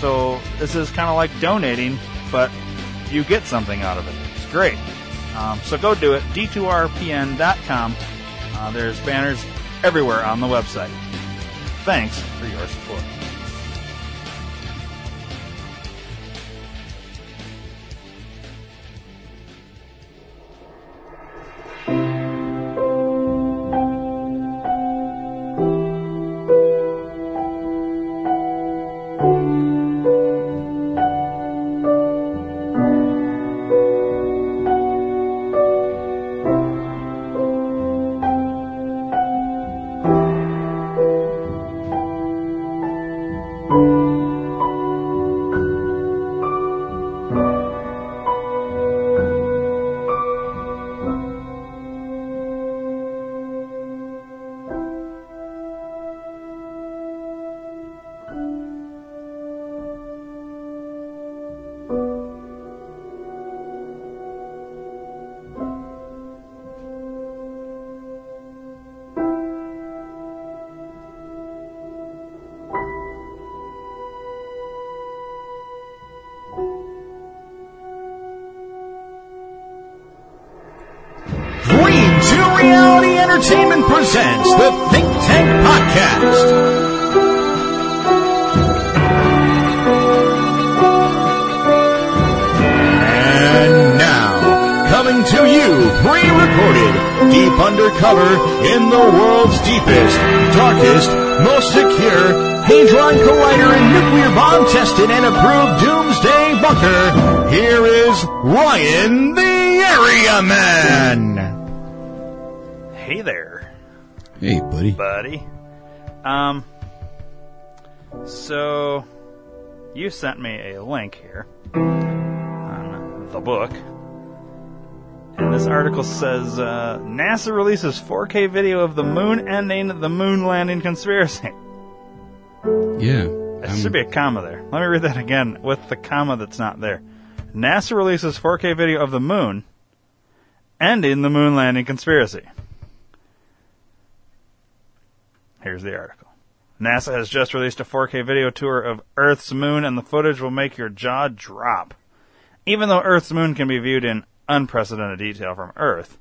So this is kind of like donating, but you get something out of it. It's great. Um, so go do it. D2RPN.com. Uh, there's banners everywhere on the website. Thanks for your support. Hey there, Hey, buddy. buddy. Um, so you sent me a link here on the book, and this article says uh, NASA releases 4K video of the moon ending the moon landing conspiracy. Yeah. There should be a comma there. Let me read that again with the comma that's not there. NASA releases 4K video of the moon ending the moon landing conspiracy. Here's the article. NASA has just released a 4K video tour of Earth's moon, and the footage will make your jaw drop. Even though Earth's moon can be viewed in unprecedented detail from Earth,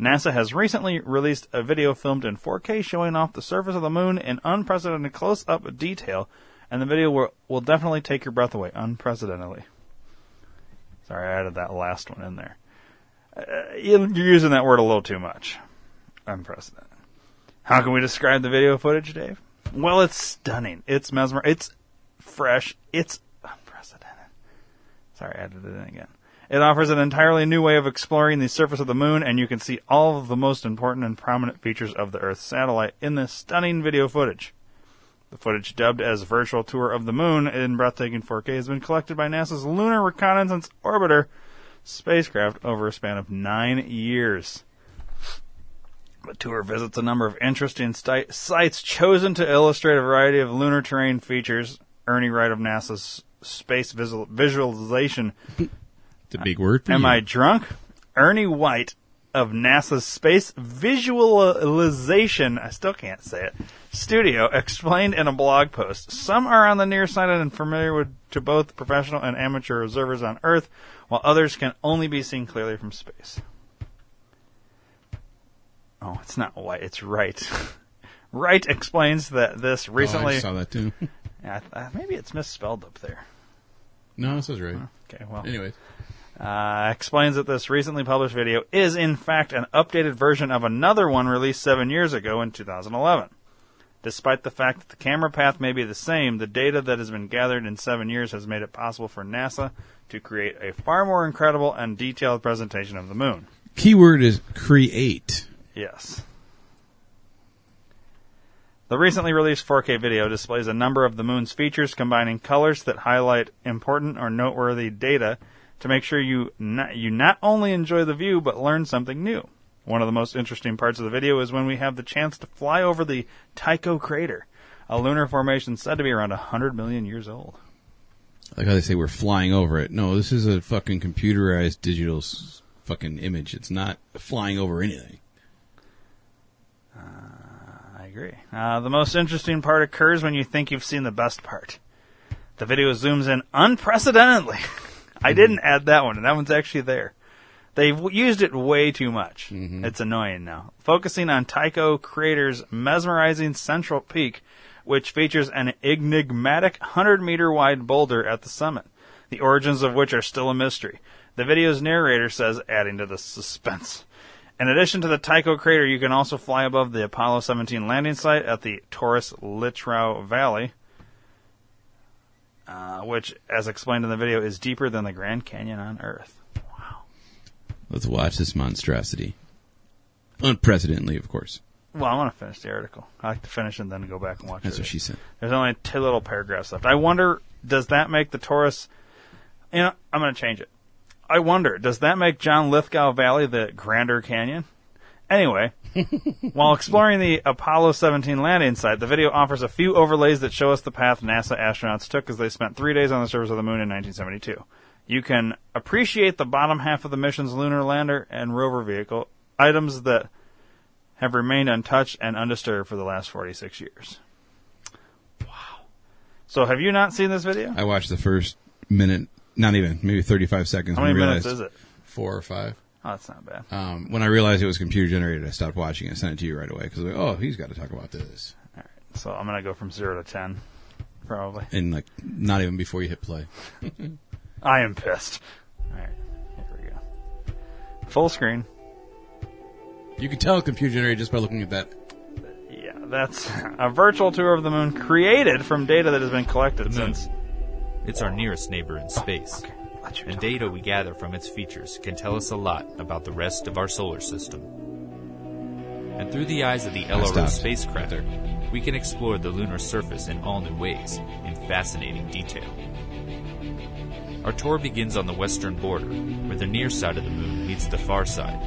NASA has recently released a video filmed in 4K showing off the surface of the moon in unprecedented close up detail, and the video will, will definitely take your breath away. Unprecedentedly. Sorry, I added that last one in there. Uh, you- you're using that word a little too much. Unprecedented. How can we describe the video footage, Dave? Well, it's stunning. It's mesmer. It's fresh. It's unprecedented. Sorry, I added it in again. It offers an entirely new way of exploring the surface of the moon, and you can see all of the most important and prominent features of the Earth's satellite in this stunning video footage. The footage, dubbed as Virtual Tour of the Moon in breathtaking 4K, has been collected by NASA's Lunar Reconnaissance Orbiter spacecraft over a span of nine years. The tour visits a number of interesting sti- sites chosen to illustrate a variety of lunar terrain features. Ernie Wright of NASA's Space Visual- Visualization It's a big word. For Am you. I drunk? Ernie White of NASA's Space Visualization, I still can't say it, studio explained in a blog post. Some are on the near side and familiar with, to both professional and amateur observers on Earth, while others can only be seen clearly from space. Oh, it's not White, it's Wright. Wright explains that this Oh, recently. I saw that too. Yeah, I- maybe it's misspelled up there. no, this is right. Okay, well. Anyways, uh, explains that this recently published video is in fact an updated version of another one released seven years ago in 2011. Despite the fact that the camera path may be the same, the data that has been gathered in seven years has made it possible for NASA to create a far more incredible and detailed presentation of the moon. keyword is create. Yes. The recently released 4K video displays a number of the moon's features, combining colors that highlight important or noteworthy data to make sure you not, you not only enjoy the view but learn something new. One of the most interesting parts of the video is when we have the chance to fly over the Tycho crater, a lunar formation said to be around 100 million years old. Like how they say we're flying over it. No, this is a fucking computerized digital fucking image. It's not flying over anything. Agree. Uh, the most interesting part occurs when you think you've seen the best part. The video zooms in unprecedentedly. I didn't add that one, and that one's actually there. They've used it way too much. It's annoying now. Focusing on Tycho Crater's mesmerizing central peak, which features an enigmatic 100 meter wide boulder at the summit, the origins of which are still a mystery. The video's narrator says, adding to the suspense. In addition to the Tycho crater, you can also fly above the Apollo 17 landing site at the Taurus Littrow Valley, uh, which, as explained in the video, is deeper than the Grand Canyon on Earth. Wow. Let's watch this monstrosity. Unprecedentedly, of course. Well, I want to finish the article. I like to finish and then go back and watch That's it. what she said. There's only two little paragraphs left. I wonder, does that make the Taurus? You know, I'm going to change it. I wonder, does that make John Lithgow Valley the Grander Canyon? Anyway, while exploring the Apollo 17 landing site, the video offers a few overlays that show us the path NASA astronauts took as they spent three days on the surface of the moon in 1972. You can appreciate the bottom half of the mission's lunar lander and rover vehicle, items that have remained untouched and undisturbed for the last 46 years. Wow. So have you not seen this video? I watched the first minute, not even, maybe 35 seconds. How many minutes is it? Four or five. Oh, that's not bad. Um, when I realized it was computer generated, I stopped watching it. I sent it to you right away because like, oh, he's got to talk about this, All right. So I'm going to go from 0 to 10, probably. and like not even before you hit play. I am pissed. All right. Here we go. Full screen. You can tell computer generated just by looking at that. Yeah, that's a virtual tour of the moon created from data that has been collected since. It's our nearest neighbor in space, Okay, and data we gather from its features can tell us a lot about the rest of our solar system. And through the eyes of the LRO spacecraft, we can explore the lunar surface in all new ways, in fascinating detail. Our tour begins on the western border, where the near side of the moon meets the far side.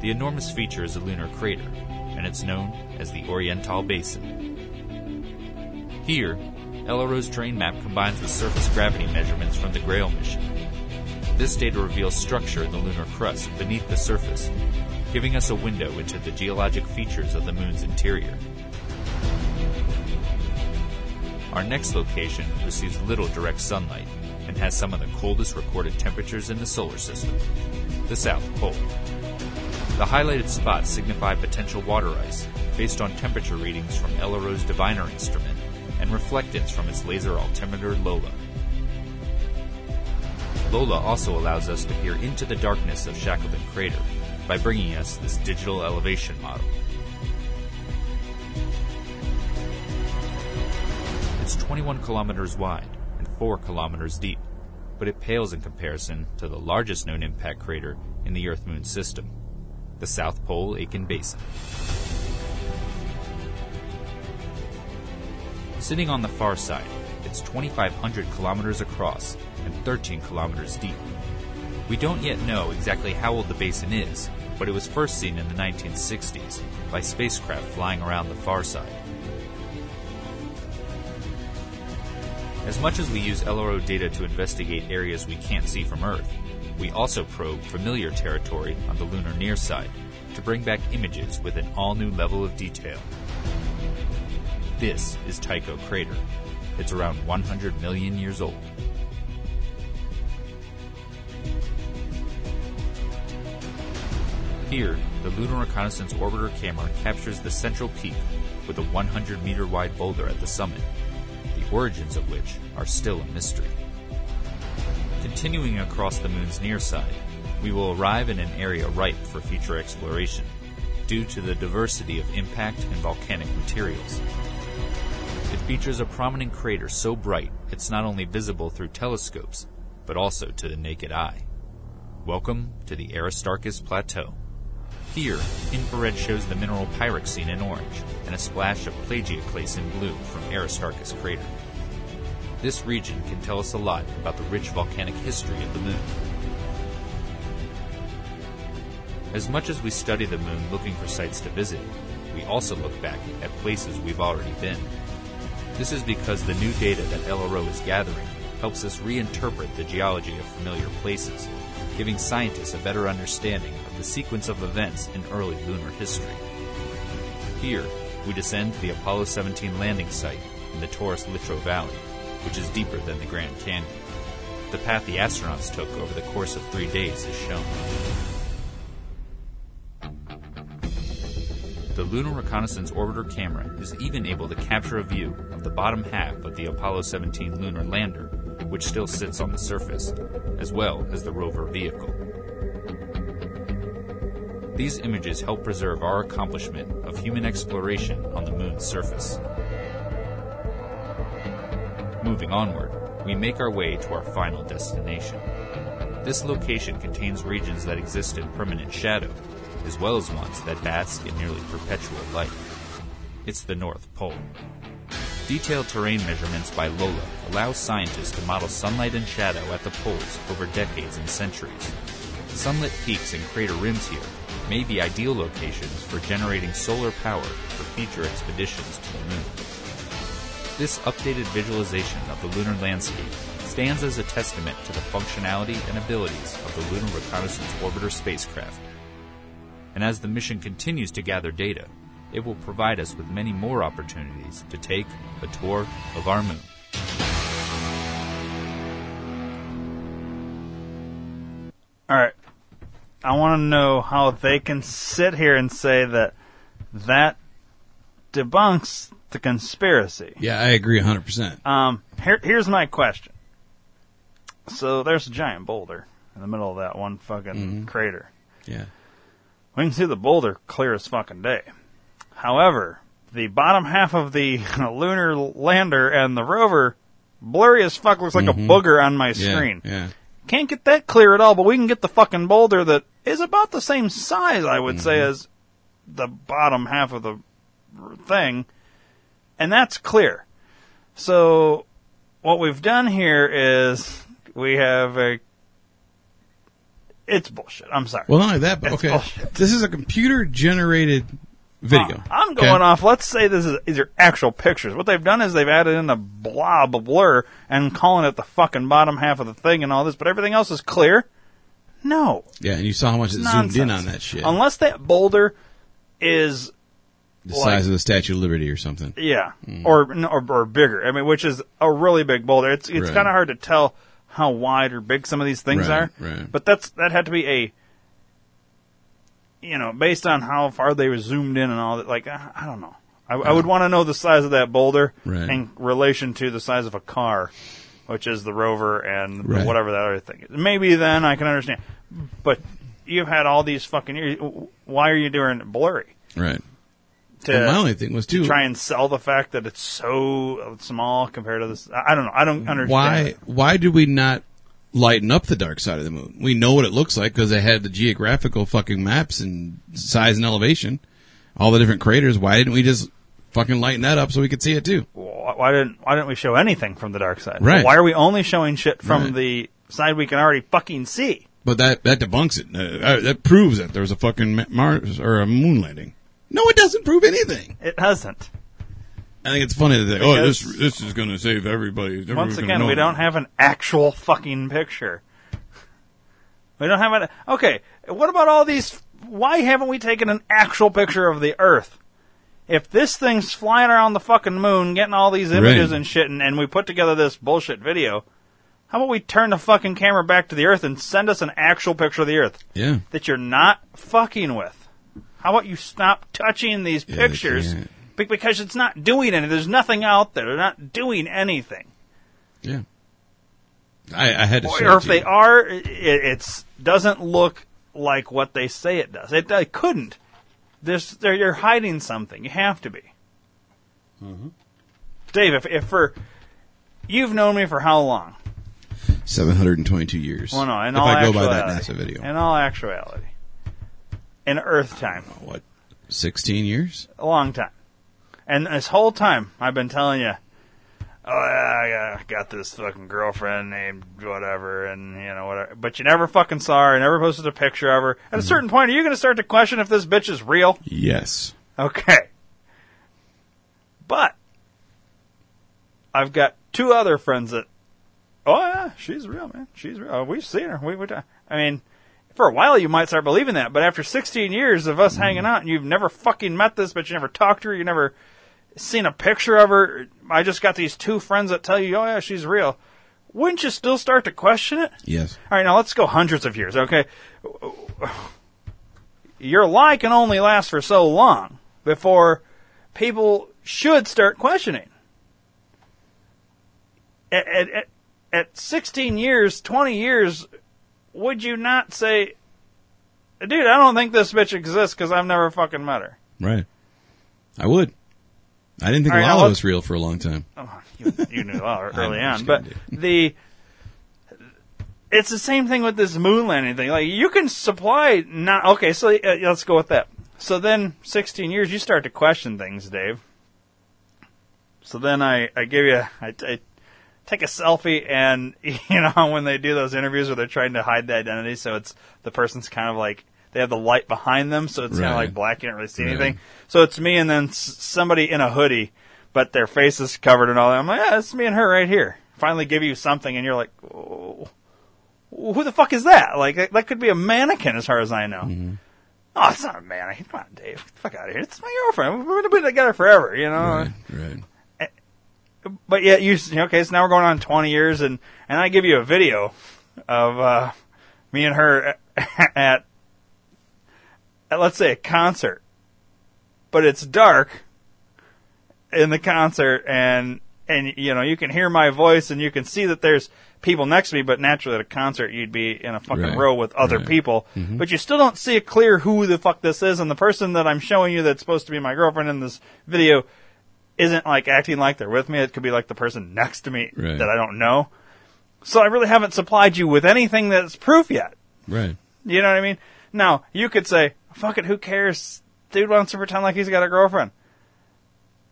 The enormous feature is a lunar crater, and it's known as the Orientale Basin. Here, LRO's terrain map combines with surface gravity measurements from the Grail mission. This data reveals structure in the lunar crust beneath the surface, giving us a window into the geologic features of the moon's interior. Our next location receives little direct sunlight and has some of the coldest recorded temperatures in the solar system the South Pole. The highlighted spots signify potential water ice based on temperature readings from LRO's diviner instrument and reflectance from its laser altimeter Lola. Lola also allows us to peer into the darkness of Shackleton Crater by bringing us this digital elevation model. It's 21 kilometers wide and 4 kilometers deep, but it pales in comparison to the largest known impact crater in the Earth Moon system, the South Pole Aitken Basin. Sitting on the far side, it's 2,500 kilometers across and 13 kilometers deep. We don't yet know exactly how old the basin is, but it was first seen in the 1960s by spacecraft flying around the far side. As much as we use LRO data to investigate areas we can't see from Earth, we also probe familiar territory on the lunar near side to bring back images with an all new level of detail. This is Tycho Crater. It's around 100 million years old. Here, the Lunar Reconnaissance Orbiter camera captures the central peak with a 100 meter wide boulder at the summit, the origins of which are still a mystery. Continuing across the moon's near side, we will arrive in an area ripe for future exploration due to the diversity of impact and volcanic materials. It features a prominent crater so bright it's not only visible through telescopes, but also to the naked eye. Welcome to the Aristarchus Plateau. Here, infrared shows the mineral pyroxene in orange and a splash of plagioclase in blue from Aristarchus crater. This region can tell us a lot about the rich volcanic history of the moon. As much as we study the moon looking for sites to visit, we also look back at places we've already been. This is because the new data that LRO is gathering helps us reinterpret the geology of familiar places, giving scientists a better understanding of the sequence of events in early lunar history. Here, we descend to the Apollo 17 landing site in the Taurus Littrow Valley, which is deeper than the Grand Canyon. The path the astronauts took over the course of three days is shown. The Lunar Reconnaissance Orbiter camera is even able to capture a view of the bottom half of the Apollo 17 lunar lander, which still sits on the surface, as well as the rover vehicle. These images help preserve our accomplishment of human exploration on the moon's surface. Moving onward, we make our way to our final destination. This location contains regions that exist in permanent shadow, as well as ones that bask in nearly perpetual light. It's the North Pole. Detailed terrain measurements by Lola allow scientists to model sunlight and shadow at the poles over decades and centuries. Sunlit peaks and crater rims here may be ideal locations for generating solar power for future expeditions to the moon. This updated visualization of the lunar landscape stands as a testament to the functionality and abilities of the Lunar Reconnaissance Orbiter spacecraft. And as the mission continues to gather data, it will provide us with many more opportunities to take a tour of our moon. All right. I want to know how they can sit here and say that that debunks the conspiracy. Yeah, I agree 100%. Um, here, here's my question. So there's a giant boulder in the middle of that one fucking crater. Yeah. We can see the boulder clear as fucking day. However, the bottom half of the lunar lander and the rover, blurry as fuck, looks like a mm-hmm. booger on my Yeah. screen. Yeah. Can't get that clear at all, but we can get the fucking boulder that is about the same size, I would say, mm-hmm. as the bottom half of the thing, and that's clear. So, what we've done here is we have a. It's bullshit. I'm sorry. Well, not only that, but It's okay. bullshit. This is a computer generated video. Uh, I'm okay? going off. Let's say this is these are actual pictures. What they've done is they've added in a blob of blur and calling it the fucking bottom half of the thing and all this, but everything else is clear. No, Yeah, and you saw how much it nonsense. zoomed in on that shit. Unless that boulder is the like- size of the Statue of Liberty or something. yeah, hmm. or, or or bigger. I mean, which is a really big boulder. It's it's Right. kind of hard to tell how wide or big some of these things Right, are. right. But that's that had to be a you know based on how far they were zoomed in and all that. Like I, I don't know. I, I would want to know the size of that boulder Right. in relation to the size of a car, which is the rover and Right. whatever that other thing is. Maybe then I can understand. But you've had all these fucking years. Why are you doing it blurry? Right. To, Well, my only thing was too. try and sell the fact that it's so small compared to this. I don't know. I don't understand. why it. why do we not lighten up the dark side of the moon? We know what it looks like because they had the geographical fucking maps and size and elevation, all the different craters. Why didn't we just fucking lighten that up so we could see it too? Why why didn't Why didn't we show anything from the dark side? Right. Why are we only showing shit from Right. the side we can already fucking see? But that that debunks it. Uh, uh, that proves that there was a fucking Mars or a moon landing. No, it doesn't prove anything. It doesn't. I think it's funny that they, oh this Because- this is going to save everybody. Once gonna again, know we don't have an actual fucking picture. We don't have an. Okay, what about all these? Why haven't we taken an actual picture of the Earth? If this thing's flying around the fucking moon, getting all these images Right. and shit, and, and we put together this bullshit video, how about we turn the fucking camera back to the Earth and send us an actual picture of the Earth Yeah. that you're not fucking with? How about you stop touching these Yeah, pictures be- because it's not doing anything. There's nothing out there. They're not doing anything. Yeah. I, I had to. or it if they you. are, it it's doesn't look like what they say it does. It, it couldn't. This, they're, you're hiding something. You have to be. Mm-hmm. Dave, if, if for you've known me for how long? 722 years. Well, no, in if all I go by that NASA video. In all actuality, in Earth time. Uh, what? 16 years? A long time. And this whole time, I've been telling you, oh, yeah, I got this fucking girlfriend named whatever, and, you know, whatever. But you never fucking saw her, never posted a picture of her. At a mm-hmm. certain point, are you going to start to question if this bitch is real? Yes. Okay. But, I've got two other friends that, oh, yeah, she's real, man. She's real. Oh, We've seen her. We, we, I mean, for a while you might start believing that, but after 16 years of us hanging out and you've never fucking met this, but you never talked to her, you never seen a picture of her, I just got these two friends that tell you, oh yeah, she's real. Wouldn't you still start to question it? Yes. All right, now let's go hundreds of years, okay? Your lie can only last for so long before people should start questioning. At, at, at, at 16 years, 20 years, would you not say, dude, I don't think this bitch exists because I've never fucking met her? Right. I would. I didn't think All right, now Lala let's- was real for a long time. Oh, you, you knew well early I'm on, just but kidding, the it's the same thing with this moon landing thing. Like you can supply not okay. So uh, let's go with that. So then, 16 years, you start to question things, Dave. So then I I give you I, I take a selfie, and you know when they do those interviews where they're trying to hide the identity, so it's the person's kind of like they have the light behind them, so it's kind of like black. You don't really see Right. anything. So it's me and then s- somebody in a hoodie, but their face is covered and all that. I'm like, yeah, it's me and her right here. Finally give you something, and you're like, oh, who the fuck is that? Like that, that could be a mannequin, as far as I know. Oh, it's not a mannequin. Come on, Dave. Get the fuck out of here. It's my girlfriend. we've been be together forever, you know. Right. Right. But yet you okay? So now we're going on 20 years, and and I give you a video of uh, me and her at, at let's say a concert, but it's dark in the concert, and and you know you can hear my voice, and you can see that there's people next to me. But naturally, at a concert, you'd be in a fucking Right. row with other Right. people, but you still don't see it clear who the fuck this is, and the person that I'm showing you that's supposed to be my girlfriend in this video isn't like acting like they're with me. It could be like the person next to me Right. that I don't know. So I really haven't supplied you with anything that's proof yet. Right. You know what I mean? Now, you could say, fuck it, who cares? Dude wants to pretend like he's got a girlfriend.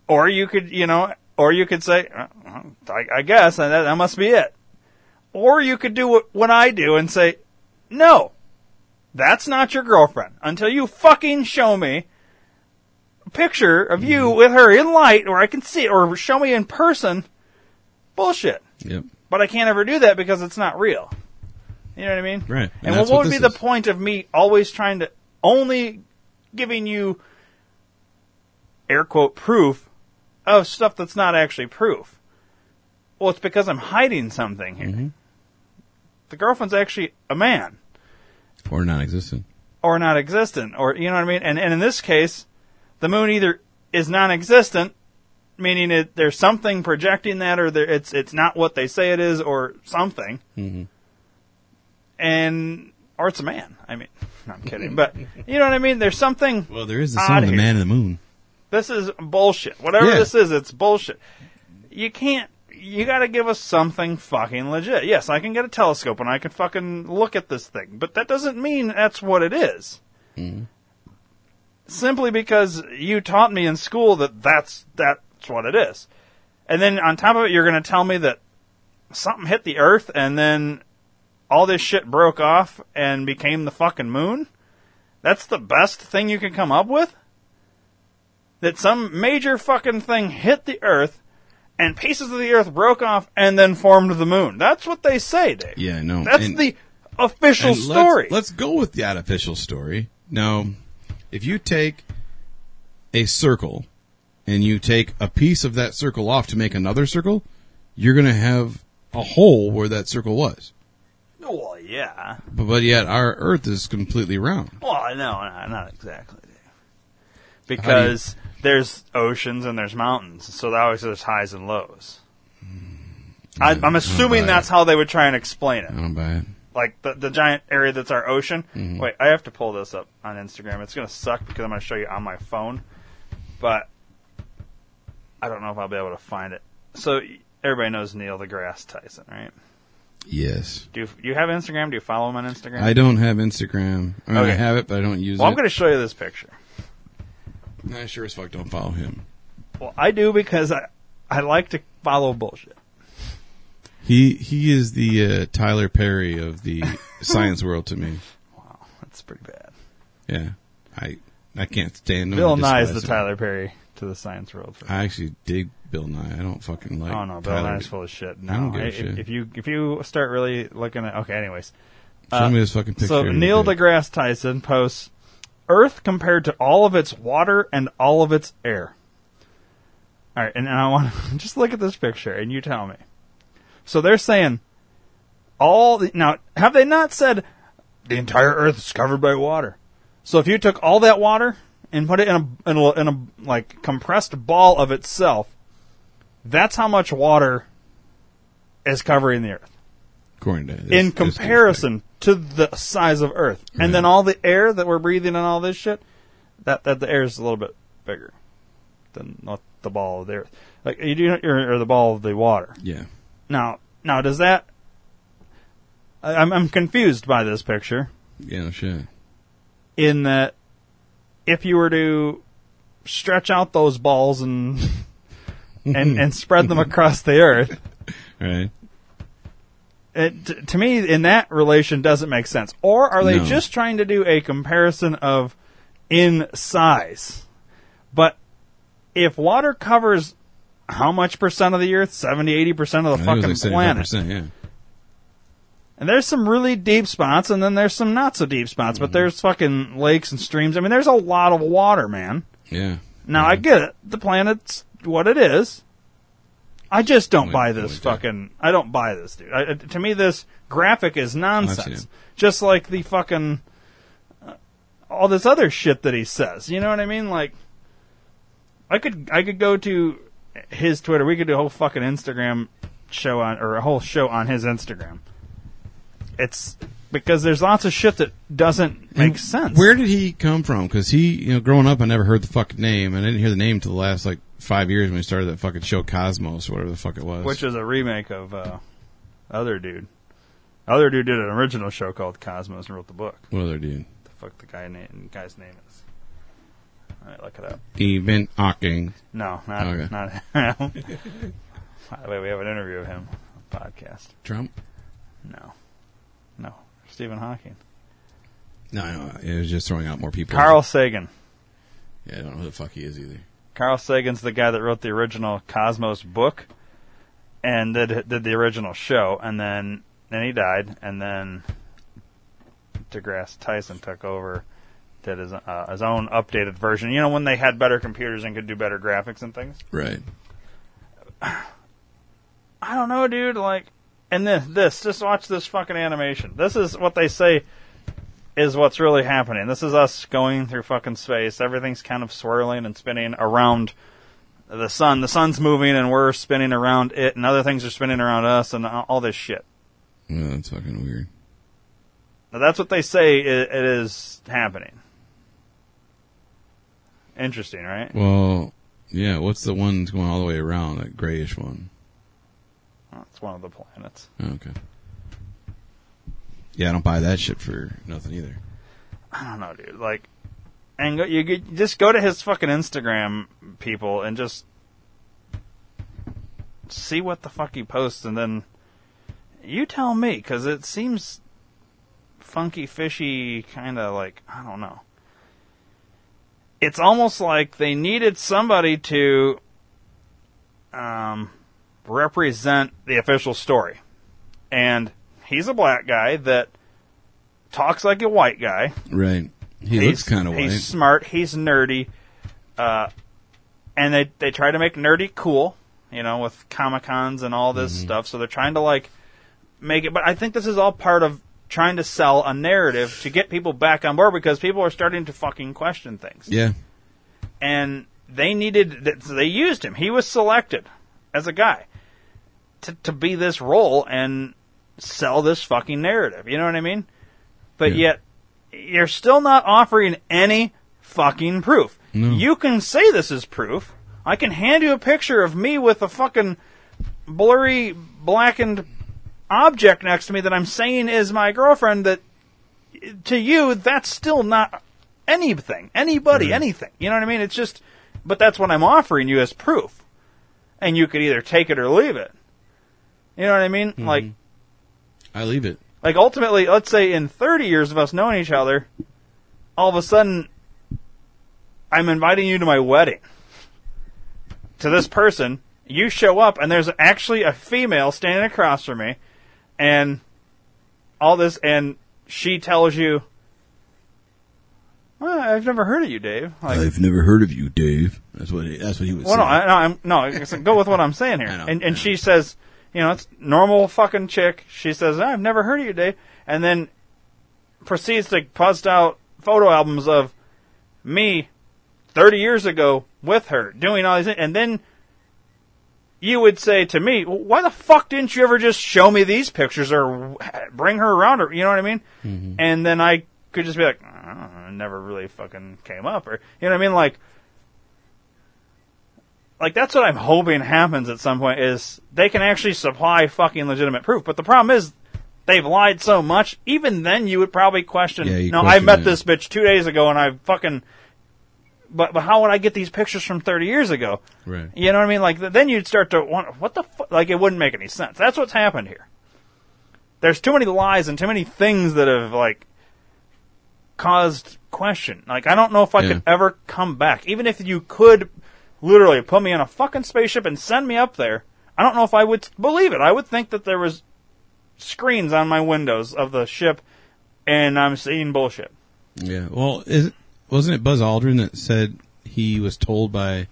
Or you could, you know, or you could say, uh, I, I guess, that, that must be it. Or you could do what, what I do and say, no, that's not your girlfriend until you fucking show me picture of you with her in light where I can see it, or show me in person. Bullshit. Yep. But I can't ever do that because it's not real. You know what I mean? Right. And, And what what would be this the point of me always trying to only giving you air quote proof of stuff that's not actually proof? Well, it's because I'm hiding something here. Mm-hmm. The girlfriend's actually a man Or non-existent. or not existent or you know what I mean? And and in this case, the moon either is non-existent, meaning it there's something projecting that, or there, it's it's not what they say it is, or something, Mhm. and or it's a man. I mean, I'm kidding, but you know what I mean. There's something. Well, there is the "The. Man in the Moon." This is bullshit. Whatever Yeah. this is, it's bullshit. You can't. You got to give us something fucking legit. Yes, I can get a telescope and I can fucking look at this thing, but that doesn't mean that's what it is. Simply because you taught me in school that that's that's what it is, and then on top of it, you're going to tell me that something hit the Earth and then all this shit broke off and became the fucking moon. That's the best thing you can come up with that some major fucking thing hit the Earth and pieces of the Earth broke off and then formed the moon. That's what they say, Dave. Yeah, I know. That's And- the official story. Let's, let's go with that official story. Now, if you take a circle and you take a piece of that circle off to make another circle, you're going to have a hole where that circle was. Oh, well, yeah. But, but yet our Earth is completely round. Well, no, no, not exactly. Because there's oceans and there's mountains, so always there's highs and lows. Hmm. I, I'm assuming that's how they would try and explain it. I don't buy it. Like the, the giant area that's our ocean. Mm-hmm. Wait, I have to pull this up on Instagram. It's gonna suck because I'm gonna show you on my phone, but I don't know if I'll be able to find it. So everybody knows Neil deGrasse Tyson, right? Yes. Do you, do you have Instagram? Do you follow him on Instagram? I don't have Instagram. I mean, I have it, but I don't use it. well, I'm going to show you this picture. I sure as fuck don't follow him. Well, I do because I I like to follow bullshit. He he is the uh, Tyler Perry of the science world to me. Wow, that's pretty bad. Yeah, I I can't stand him. Bill I Nye is the him. Tyler Perry to the science world. For I actually dig Bill Nye. I don't fucking like. oh no, Bill Tyler. Nye's full of shit. No, I don't give a if, shit. if you if you start really looking at okay, anyways. Show me this fucking picture. So Neil deGrasse Tyson posts Earth compared to all of its water and all of its air. All right, and, and I want to just look at this picture and you tell me. So they're saying all the, now have they not said the entire Earth is covered by water? So if you took all that water and put it in a in a, in a like compressed ball of itself, that's how much water is covering the Earth according to this, in comparison to the size of Earth, and then all the air that we're breathing and all this shit, that that the air is a little bit bigger than not the ball of the Earth. Like you do, or the ball of the water. Yeah, Now, now does that? I- I'm I'm confused by this picture yeah, shit. in that if you were to stretch out those balls and and and spread them across the Earth, Right? it, to me, in that relation, doesn't make sense. Or are they No. just trying to do a comparison of in size? But if water covers how much percent of the Earth? 70, 80 percent of the I fucking like planet. Yeah. And there's some really deep spots, and then there's some not so deep spots. But there's fucking lakes and streams. I mean, there's a lot of water, man. Yeah. Now I get it. The planet's what it is. I just don't Wait, buy this wait. fucking. I don't buy this, dude. I, to me, this graphic is nonsense. Just like the fucking uh, all this other shit that he says. You know what I mean? Like, I could I could go to his Twitter. We could do a whole fucking Instagram show on or a whole show on his Instagram. It's because there's lots of shit that doesn't make And sense. Where did he come from? Because he, you know, growing up, I never heard the fucking name. And I didn't hear the name till the last like five years when he started that fucking show Cosmos or whatever the fuck it was. Which is a remake of uh, Other Dude. Other Dude did an original show called Cosmos and wrote the book. what other dude? The fuck the guy name guy's name is. Look it up. Even Hawking. No, not Okay. not him. By the way, we have an interview of him on the podcast. Trump? No, no, Stephen Hawking. No, no, it was just throwing out more people. Carl Sagan. Yeah, I don't know who the fuck he is either. Carl Sagan's the guy that wrote the original Cosmos book and did did the original show, and then then he died, and then DeGrasse Tyson took over, did his uh, his own updated version. You know when they had better computers and could do better graphics and things. Right. I don't know, dude. Like, and this this just watch this fucking animation. This is what they say is what's really happening. This is us going through fucking space. Everything's kind of swirling and spinning around the sun. The sun's moving and we're spinning around it, and other things are spinning around us, and all this shit. Well, that's fucking weird. Now, that's what they say it, it is happening. Interesting, right? Well, yeah. What's the one that's going all the way around? That grayish one. It's one of the planets. Oh, okay. Yeah, I don't buy that shit for nothing either. I don't know, dude. Like, and go, you could just go to his fucking Instagram, people, and just see what the fuck he posts, and then you tell me, because it seems funky, fishy, kind of like I don't know. It's almost like they needed somebody to um, represent the official story, and he's a black guy that talks like a white guy. Right. He He's- looks kind of white. He's smart. He's nerdy. Uh, and they they try to make nerdy cool, you know, with comic cons and all Mm-hmm. this stuff. So they're trying to like make it. But I think this is all part of trying to sell a narrative to get people back on board because people are starting to fucking question things. Yeah. And they needed. th- They used him. He was selected as a guy to to be this role and sell this fucking narrative. You know what I mean? But Yeah. yet you're still not offering any fucking proof. No. You can say this is proof. I can hand you a picture of me with a fucking blurry, blackened object next to me that I'm saying is my girlfriend that to you that's still not anything, anybody, mm-hmm. anything. You know what I mean? It's just, but that's what I'm offering you as proof, and you could either take it or leave it. You know what I mean? Mm-hmm. Like, I leave it. like ultimately, let's say in 30 years of us knowing each other, all of a sudden, I'm inviting you to my wedding. To this person, you show up, and there's actually a female standing across from me, and all this, and she tells you, well, "I've never heard of you, Dave." Like, I've never heard of you, Dave. That's what he, that's what he was well, no, saying. I, no, I'm, no, I guess go with what I'm saying here. Know, and and she says, you know, it's normal fucking chick. She says, I've never heard of you, Dave. And then proceeds to post out photo albums of me 30 years ago with her doing all these. And then you would say to me, "Well, why the fuck didn't you ever just show me these pictures or bring her around or, you know what I mean? Mm-hmm. And then I could just be like, I it never really fucking came up or, you know what I mean? Like, like that's what I'm hoping happens at some point is they can actually supply fucking legitimate proof. But the problem is they've lied so much. Even then, you would probably question. Yeah, no, I met it. this bitch two days ago, and I fucking. But but how would I get these pictures from 30 years ago? Right. You know what I mean? Like then you'd start to wonder, what the fu-? like it wouldn't make any sense. That's what's happened here. There's too many lies and too many things that have like caused question. Like I don't know if I Yeah. could ever come back, even if you could literally put me in a fucking spaceship and send me up there. I don't know if I would believe it. I would think that there was screens on my windows of the ship, and I'm seeing bullshit. Yeah. Well, is, wasn't it Buzz Aldrin that said he was told by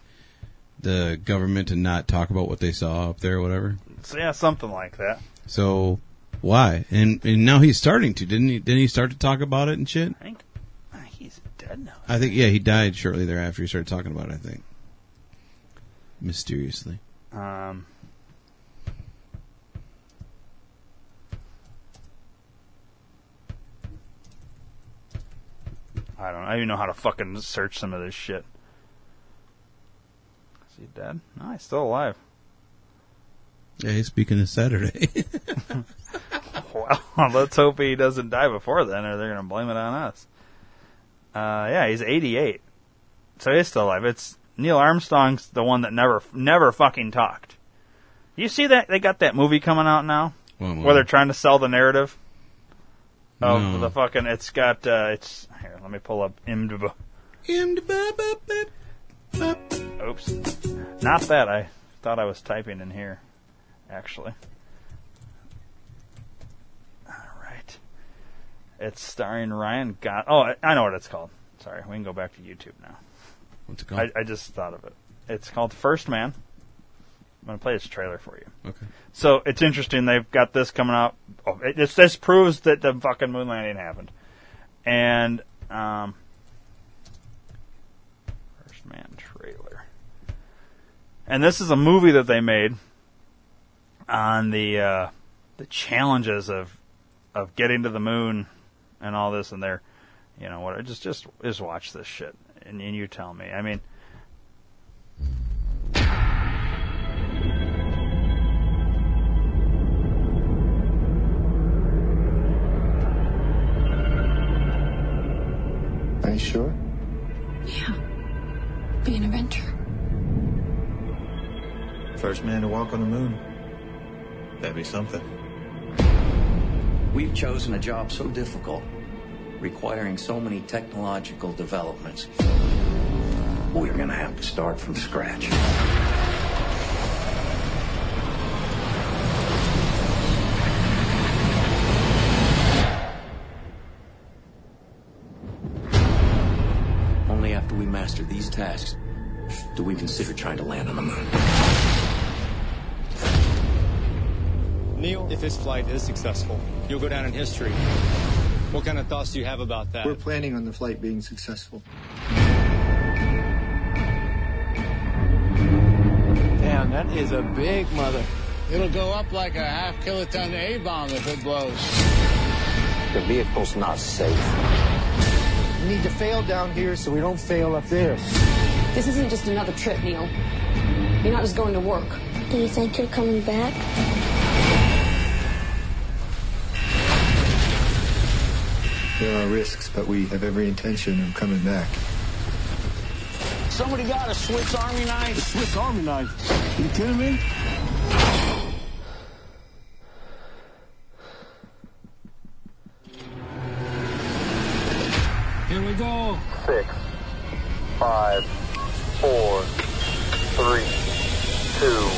the government to not talk about what they saw up there or whatever? So yeah, something like that. So why? And and now he's starting to. Didn't he? Didn't he start to talk about it and shit? I think uh, he's dead now. I think yeah, he died shortly thereafter. He started talking about it. I think mysteriously. Um, I don't. I don't even know how to fucking search some of this shit. Is he dead? No, he's still alive. Yeah, he's speaking this Saturday. Well, let's hope he doesn't die before then, or they're gonna blame it on us. Uh, yeah, he's 88, so he's still alive. It's Neil Armstrong's the one that never, never fucking talked. You see that they got that movie coming out now, Well, where they're trying to sell the narrative of No. the fucking. It's got. Uh, it's here. Let me pull up IMDb. Oops, not that. I thought I was typing in here, actually. All right. It's starring Ryan Got. Oh, I- I know what it's called. Sorry, we can go back to YouTube now. What's it called? I, I just thought of it. It's called First Man. I'm gonna play this trailer for you. okay. So it's interesting. They've got this coming out. Oh, it, this, this proves that the fucking moon landing happened. And um, First Man trailer. And this is a movie that they made on the uh, the challenges of of getting to the moon and all this. And they're, you know, what? Just just just watch this shit, and, and you tell me. I mean. First man to walk on the moon. That'd be something. We've chosen a job so difficult, requiring so many technological developments. We're gonna have to start from scratch. Only after we master these tasks do we consider trying to land on the moon. Neil, if this flight is successful, you'll go down in history. What kind of thoughts do you have about that? We're planning on the flight being successful. Damn, that is a big mother. It'll go up like a half kiloton A bomb if it blows. The vehicle's not safe. We need to fail down here so we don't fail up there. This isn't just another trip, Neil. You're not just going to work. Do you think you're coming back? There are risks, but we have every intention of coming back. Somebody got a Swiss Army knife? A Swiss Army knife? You kidding me? Here we go. Six, five, four, three, two.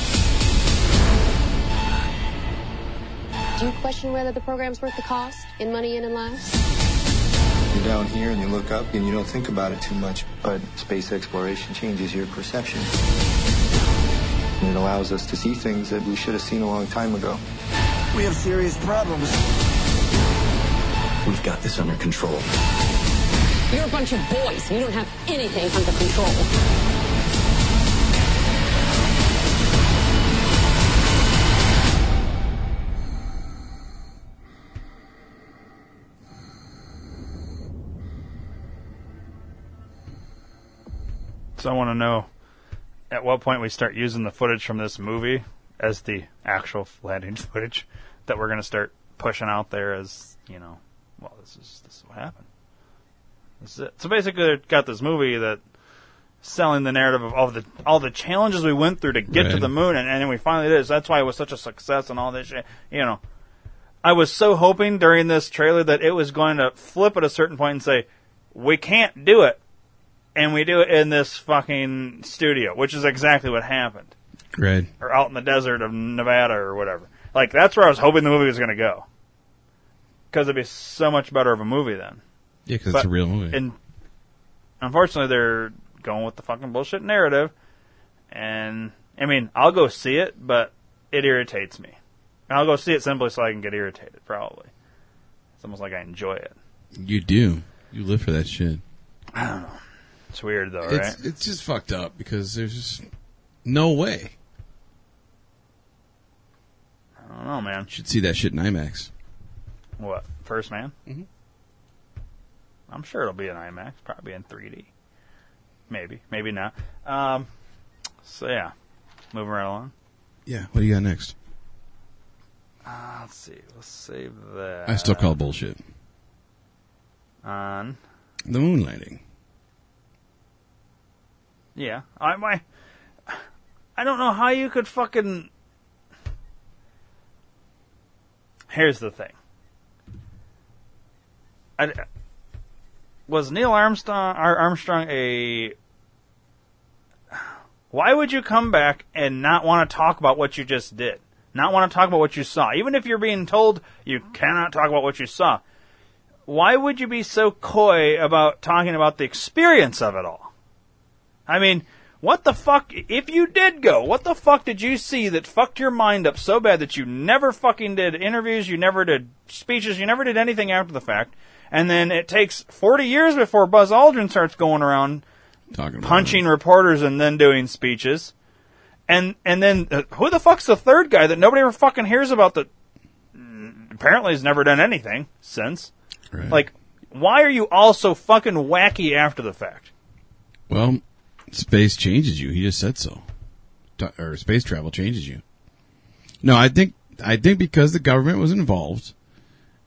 Do you question whether the program's worth the cost in money and in and lives? You're down here and you look up and you don't think about it too much, but space exploration changes your perception. And it allows us to see things that we should have seen a long time ago. We have serious problems. We've got this under control. You're a bunch of boys. You don't have anything under control. So I want to know at what point we start using the footage from this movie as the actual landing footage that we're going to start pushing out there as, you know, well, this is this is what happened. This is it. So basically, they've got this movie that selling the narrative of all the all the challenges we went through to get to the moon, and, and then we finally did. it. So that's why it was such a success and all this shit. You know, I was so hoping during this trailer that it was going to flip at a certain point and say, "We can't do it," and we do it in this fucking studio, which is exactly what happened, Right. or out in the desert of Nevada or whatever. Like that's where I was hoping the movie was going to go, because it'd be so much better of a movie then. Yeah, because it's a real movie. And unfortunately, they're going with the fucking bullshit narrative. And I mean, I'll go see it, but it irritates me. And I'll go see it simply so I can get irritated. Probably. It's almost like I enjoy it. you do. You live for that shit. I don't know. It's weird though, right? It's it's just fucked up because there's just no way. I don't know, man. Should see that shit in IMAX. What First Man? Mhm. I'm sure it'll be in IMAX, probably in 3D. Maybe, maybe not. Um, so yeah, moving right along. Yeah. What do you got next? Uh, let's see. Let's save that. I still call bullshit. on. The moon landing. Yeah, I my, I don't know how you could fucking. Here's the thing. I, was Neil Armstrong Armstrong a? Why would you come back and not want to talk about what you just did? Not want to talk about what you saw, even if you're being told you cannot talk about what you saw. Why would you be so coy about talking about the experience of it all? I mean, what the fuck? If you did go, what the fuck did you see that fucked your mind up so bad that you never fucking did interviews, you never did speeches, you never did anything after the fact, and then it takes 40 years before Buzz Aldrin starts going around punching reporters and then doing speeches. And and then uh, who the fuck's the third guy that nobody ever fucking hears about that apparently has never done anything since? Right. Like, why are you all so fucking wacky after the fact? Well, space changes you. He just said so. Or space travel changes you. No, I think I think because the government was involved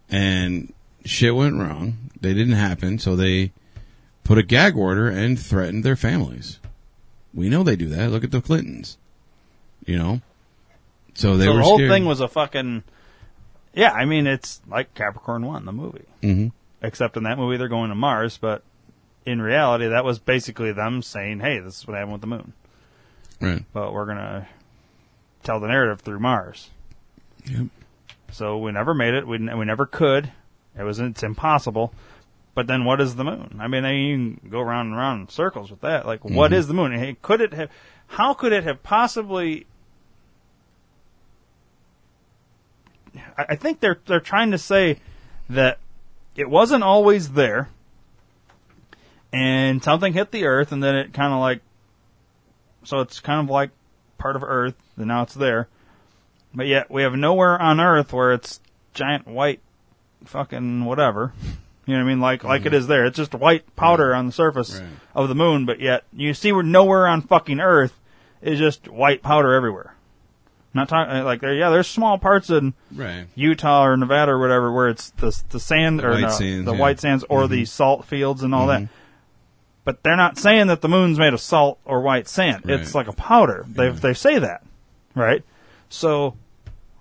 and shit went wrong, they didn't happen, so they put a gag order and threatened their families. We know they do that. Look at the Clintons. You know, so they so were the whole scared. thing was a fucking. Yeah, I mean it's like Capricorn One, the movie. Mhm. Except in that movie they're going to Mars, but in reality that was basically them saying, "Hey, this is what happened with the moon." Right. But we're gonna tell the narrative through Mars. Yep. So we never made it. We we never could. It was it's impossible. But then what is the moon? I mean, you can go around and around in circles with that. Like, what Mhm. is the moon? Hey, Could it have? How could it have possibly? I, I think they're they're trying to say that it wasn't always there, and something hit the Earth, and then it kind of like, so it's kind of like part of Earth, and now it's there. But yet we have nowhere on Earth where it's giant white fucking whatever. You know what I mean? Like like it mm-hmm. is there. It's just white powder on the surface Right. of the moon, but yet you see we're nowhere on fucking Earth is just white powder everywhere. not talking uh, like there. Yeah, there's small parts in Right. Utah or Nevada or whatever where it's the the sand The or white no, sands, the yeah. white sands or the Mhm. salt fields and all that. Mm-hmm. But they're not saying that the moon's made of salt or white sand. Right. It's like a powder. They they say that, right? So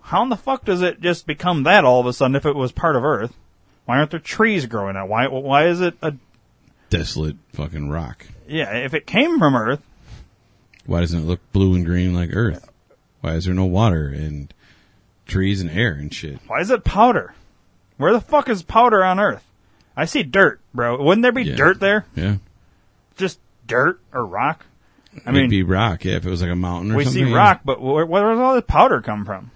how in the fuck does it just become that all of a sudden if it was part of Earth? Why aren't there trees growing out? Why why is it a Desolate fucking rock. yeah? If it came from Earth, Why doesn't it look blue and green like Earth? Why is there no water and trees and air and shit? why is it powder? Where the fuck is powder on Earth? I see dirt, bro. Wouldn't there be Yeah. dirt there? Yeah. Just dirt or rock? I It'd mean, be rock, yeah, if it was like a mountain or we something. see rock, but where, where does all this powder come from?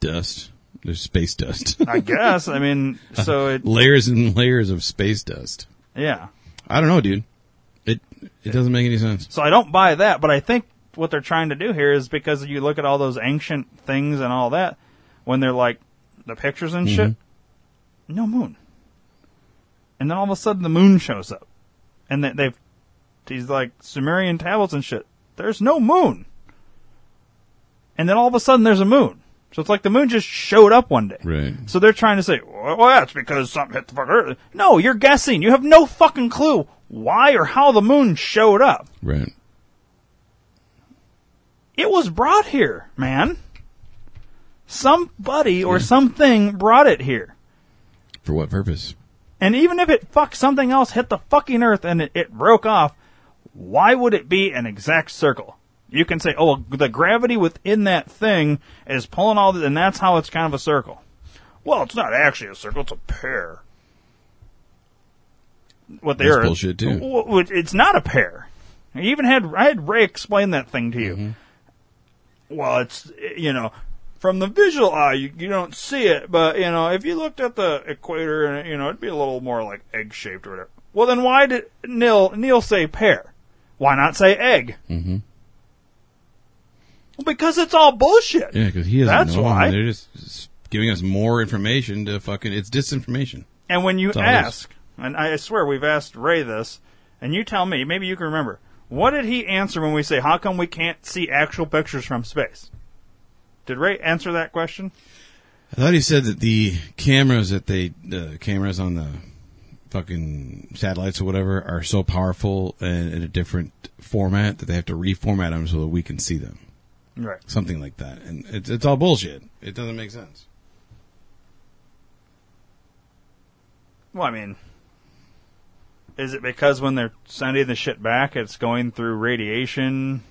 Dust. There's space dust. I guess. I mean, so uh-huh. it, layers and layers of space dust. yeah. I don't know, dude. It it doesn't make any sense. So I don't buy that, but I think what they're trying to do here is because you look at all those ancient things and all that, when they're like the pictures and shit, mm-hmm. no moon. And then all of a sudden the moon shows up. And they, they've, these like Sumerian tablets and shit, there's no moon. And then all of a sudden there's a moon. So it's like the moon just showed up one day. Right. So they're trying to say, well, well, that's because something hit the fucking earth. No, you're guessing. You have no fucking clue why or how the moon showed up. Right. It was brought here, man. Somebody or something brought it here. For what purpose? And even if it fucked something else hit the fucking earth and it, it broke off, why would it be an exact circle? You can say, oh, the gravity within that thing is pulling all this, and that's how it's kind of a circle. Well, it's not actually a circle; it's a pear. What the That's Earth? bullshit, too. It's not a pear. I even had I had Ray explain that thing to you. Mm-hmm. Well, it's you know from the visual eye you, you don't see it, but you know if you looked at the equator and you know it'd be a little more like egg shaped or whatever. Well, then why did Neil Neil say pear? Why not say egg? Mm-hmm. Well, because it's all bullshit. Yeah, because he doesn't That's know. why. They're just, just giving us more information to fucking. It's disinformation. And when you That's all it is. ask, and I swear we've asked Ray this, and you tell me, maybe you can remember, what did he answer when we say, how come we can't see actual pictures from space? Did Ray answer that question? I thought he said that the cameras that they, the cameras on the fucking satellites or whatever, are so powerful and in a different format that they have to reformat them so that we can see them. Right. Something like that, and it's it's all bullshit. It doesn't make sense. Well, I mean, is it because when they're sending the shit back, it's going through radiation?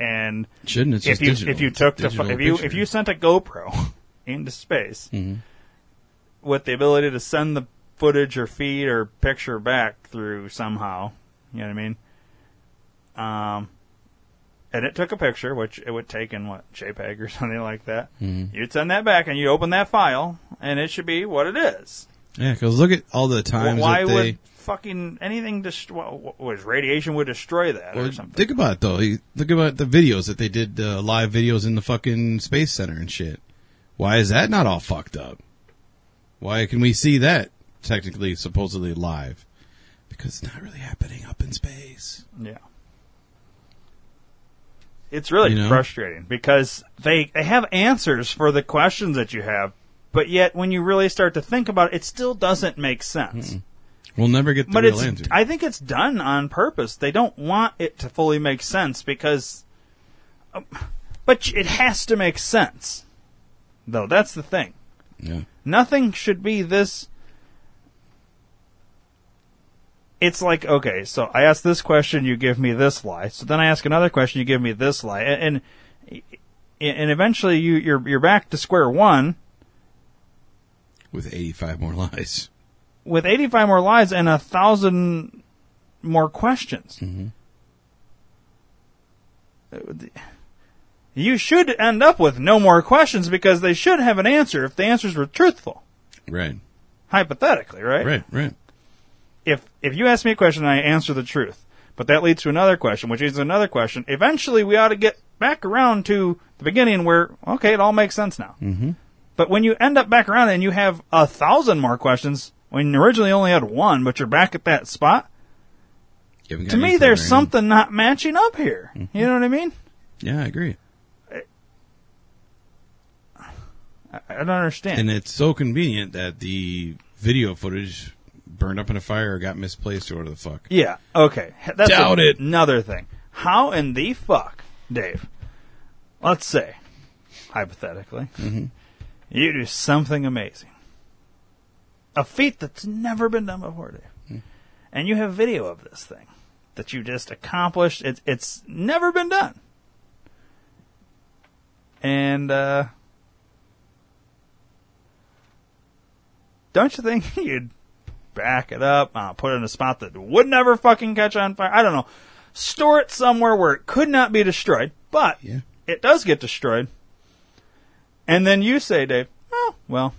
And Shouldn't it's if you digital. if you took the if you picture. if you sent a GoPro into space Mhm. with the ability to send the footage or feed or picture back through somehow, you know what I mean? Um, and it took a picture, which it would take in what JPEG or something like that. Mhm. You'd send that back, and you open that file, and it should be what it is. Yeah, because look at all the times Why that they. would fucking anything destroy? Was radiation would destroy that Well, or something? think about it though. Think about the videos that they did, uh, live videos in the fucking space center and shit. Why is that not all fucked up? Why can we see that technically, supposedly live? Because it's not really happening up in space. Yeah. It's really You know? frustrating because they they have answers for the questions that you have, but yet when you really start to think about it, it still doesn't make sense. We'll never get the But real it's answer. I think it's done on purpose. They don't want it to fully make sense because um, but it has to make sense. Though that's the thing. Yeah. Nothing should be this. It's like okay, so I ask this question, you give me this lie. So then I ask another question, you give me this lie, and and, and eventually you you're you're back to square one With 85 more lies. With 85 more lies and a thousand more questions. You should end up with no more questions because they should have an answer if the answers were truthful, Right. hypothetically, right? Right, right. if if you ask me a question and I answer the truth, but that leads to another question, which to another question, eventually we ought to get back around to the beginning where okay, it all makes sense now. Mm-hmm. But when you end up back around and you have a thousand more questions when you originally only had one, but you're back at that spot, You haven't got to me there's something not matching up here. You know what I mean? Yeah, I agree. I, I don't understand. And it's so convenient that the video footage burned up in a fire or got misplaced or whatever the fuck. Yeah. Okay. That's Doubt a- it. Another thing. How in the fuck, Dave? Let's say, hypothetically, Mm-hmm. you do something amazing, a feat that's never been done before, Dave, Hmm. and you have video of this thing that you just accomplished. It's it's never been done, and uh, don't you think you'd back it up, uh, put it in a spot that would never fucking catch on fire. I don't know. Store it somewhere where it could not be destroyed, but Yeah. it does get destroyed. And then you say, Dave, oh, well,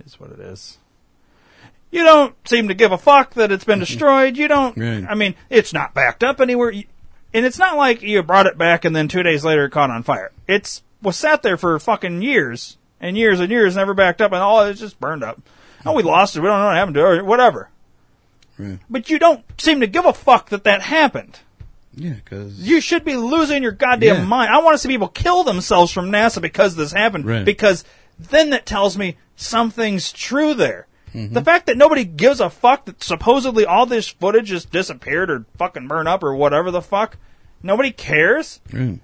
it's what it is. You don't seem to give a fuck that it's been mm-hmm. destroyed. You don't, Right. I mean, it's not backed up anywhere. And it's not like you brought it back and then two days later it caught on fire. It's was sat there for fucking years and years and years, never backed up, and all it's just burned up. Oh, we lost it. We don't know what happened to it, whatever. Right. But you don't seem to give a fuck that that happened. Yeah, because You should be losing your goddamn Yeah. mind. I want to see people kill themselves from NASA because this happened. Right. Because then that tells me something's true there. Mm-hmm. The fact that nobody gives a fuck that supposedly all this footage just disappeared or fucking burned up or whatever the fuck, nobody cares. Right.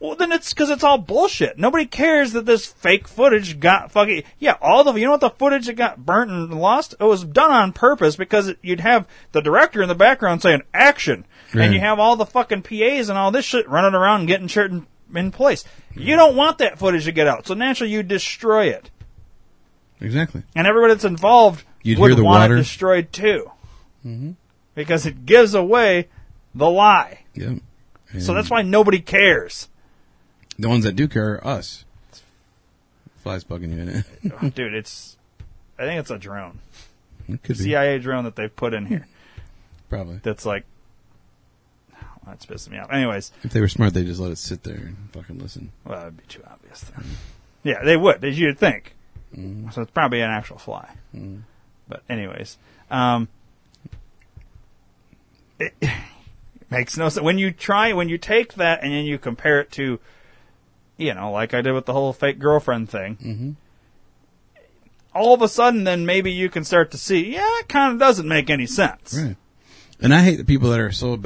Well, then it's because it's all bullshit. Nobody cares that this fake footage got fucking. Yeah, all the. You know what the footage that got burnt and lost? It was done on purpose because it, you'd have the director in the background saying action. Right. And you have all the fucking PAs and all this shit running around and getting shit in, in place. You don't want that footage to get out. So naturally you destroy it. Exactly. And everybody that's involved You'd would hear the want water. it destroyed too. Mm-hmm. Because it gives away the lie. Yep. So that's why nobody cares. The ones that do care are us. Flies bugging you in it. Dude, it's. I think it's a drone. it could be. CIA drone that they've put in here. Probably. That's like. That's pissing me off. Anyways, If they were smart, they'd just let it sit there and fucking listen. well, that'd be too obvious. Then. Yeah, they would, as you'd think. So it's probably an actual fly. But anyways, um, it makes no sense when you try when you take that and then you compare it to, you know, like I did with the whole fake girlfriend thing. Mm-hmm. All of a sudden, then maybe you can start to see, yeah, it kind of doesn't make any sense. Right. And I hate the people that are so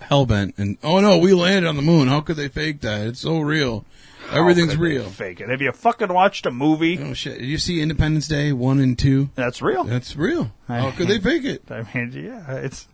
hell bent and oh no, we landed on the moon. How could they fake that? It's so real. Oh, Everything's could they real. Fake it. Have you fucking watched a movie? Oh shit! Did you see Independence Day one and two? That's real. That's real. How oh, could they fake it? I mean, yeah, it's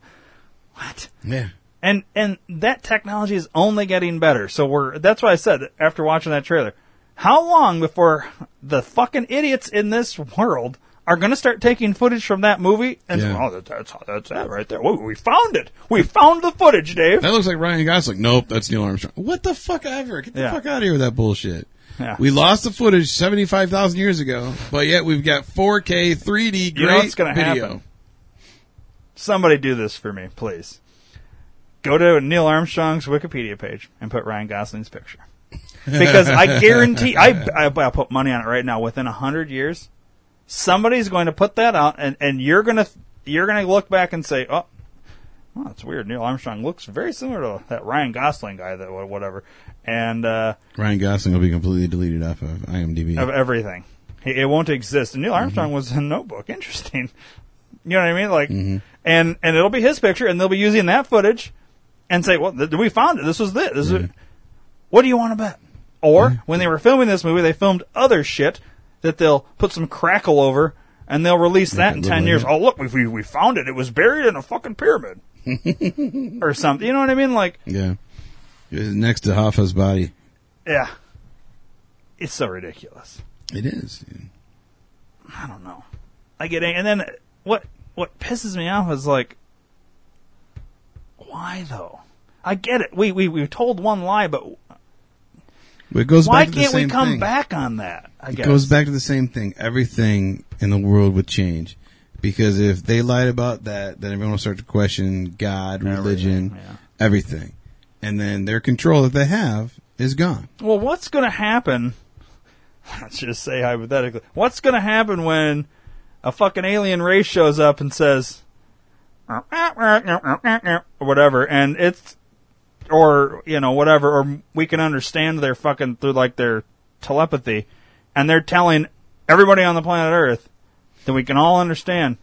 what? Yeah. And and that technology is only getting better. So we're that's why I said after watching that trailer, how long before the fucking idiots in this world are going to start taking footage from that movie and Yeah. oh, that, that's that's that right there. Whoa, we found it. We found the footage, Dave. That looks like Ryan Gosling. Nope, that's Neil Armstrong. What the fuck ever? Get the Yeah. fuck out of here with that bullshit. Yeah. We lost the footage seventy five thousand years ago, but yet we've got four K, three D, great You know what's going to video. happen? Somebody do this for me, please. Go to Neil Armstrong's Wikipedia page and put Ryan Gosling's picture. Because I guarantee, I, I, I'll put money on it right now. Within a hundred years, somebody's going to put that out, and, and you're gonna you're gonna look back and say, oh, well, that's weird. Neil Armstrong looks very similar to that Ryan Gosling guy, that whatever, and uh, Ryan Gosling will be completely deleted off of IMDb. of everything. It won't exist. And Neil Armstrong was in Notebook. Interesting. You know what I mean? Like, and and it'll be his picture, and they'll be using that footage, and say, "Well, th- we found it. This was this. This is it. What do you want to bet?" Or when they were filming this movie, they filmed other shit that they'll put some crackle over, and they'll release that in ten years. Oh, look, we, we we found it. It was buried in a fucking pyramid, or something. You know what I mean? Like, yeah, It was next to Hoffa's body. yeah, it's so ridiculous. It is. dude. I don't know. I get ang- and then what what pisses me off is like why though? I get it. We we we told one lie, but But it goes why back to the can't we same come thing. back on that? I It guess goes back to the same thing. Everything in the world would change. Because if they lied about that, then everyone will start to question God, religion, yeah. everything. And then their control that they have is gone. Well, what's going to happen? Let's just say hypothetically, what's going to happen when a fucking alien race shows up and says, or whatever, and it's, or you know, whatever, or we can understand their fucking through like their telepathy, and they're telling everybody on the planet Earth that we can all understand.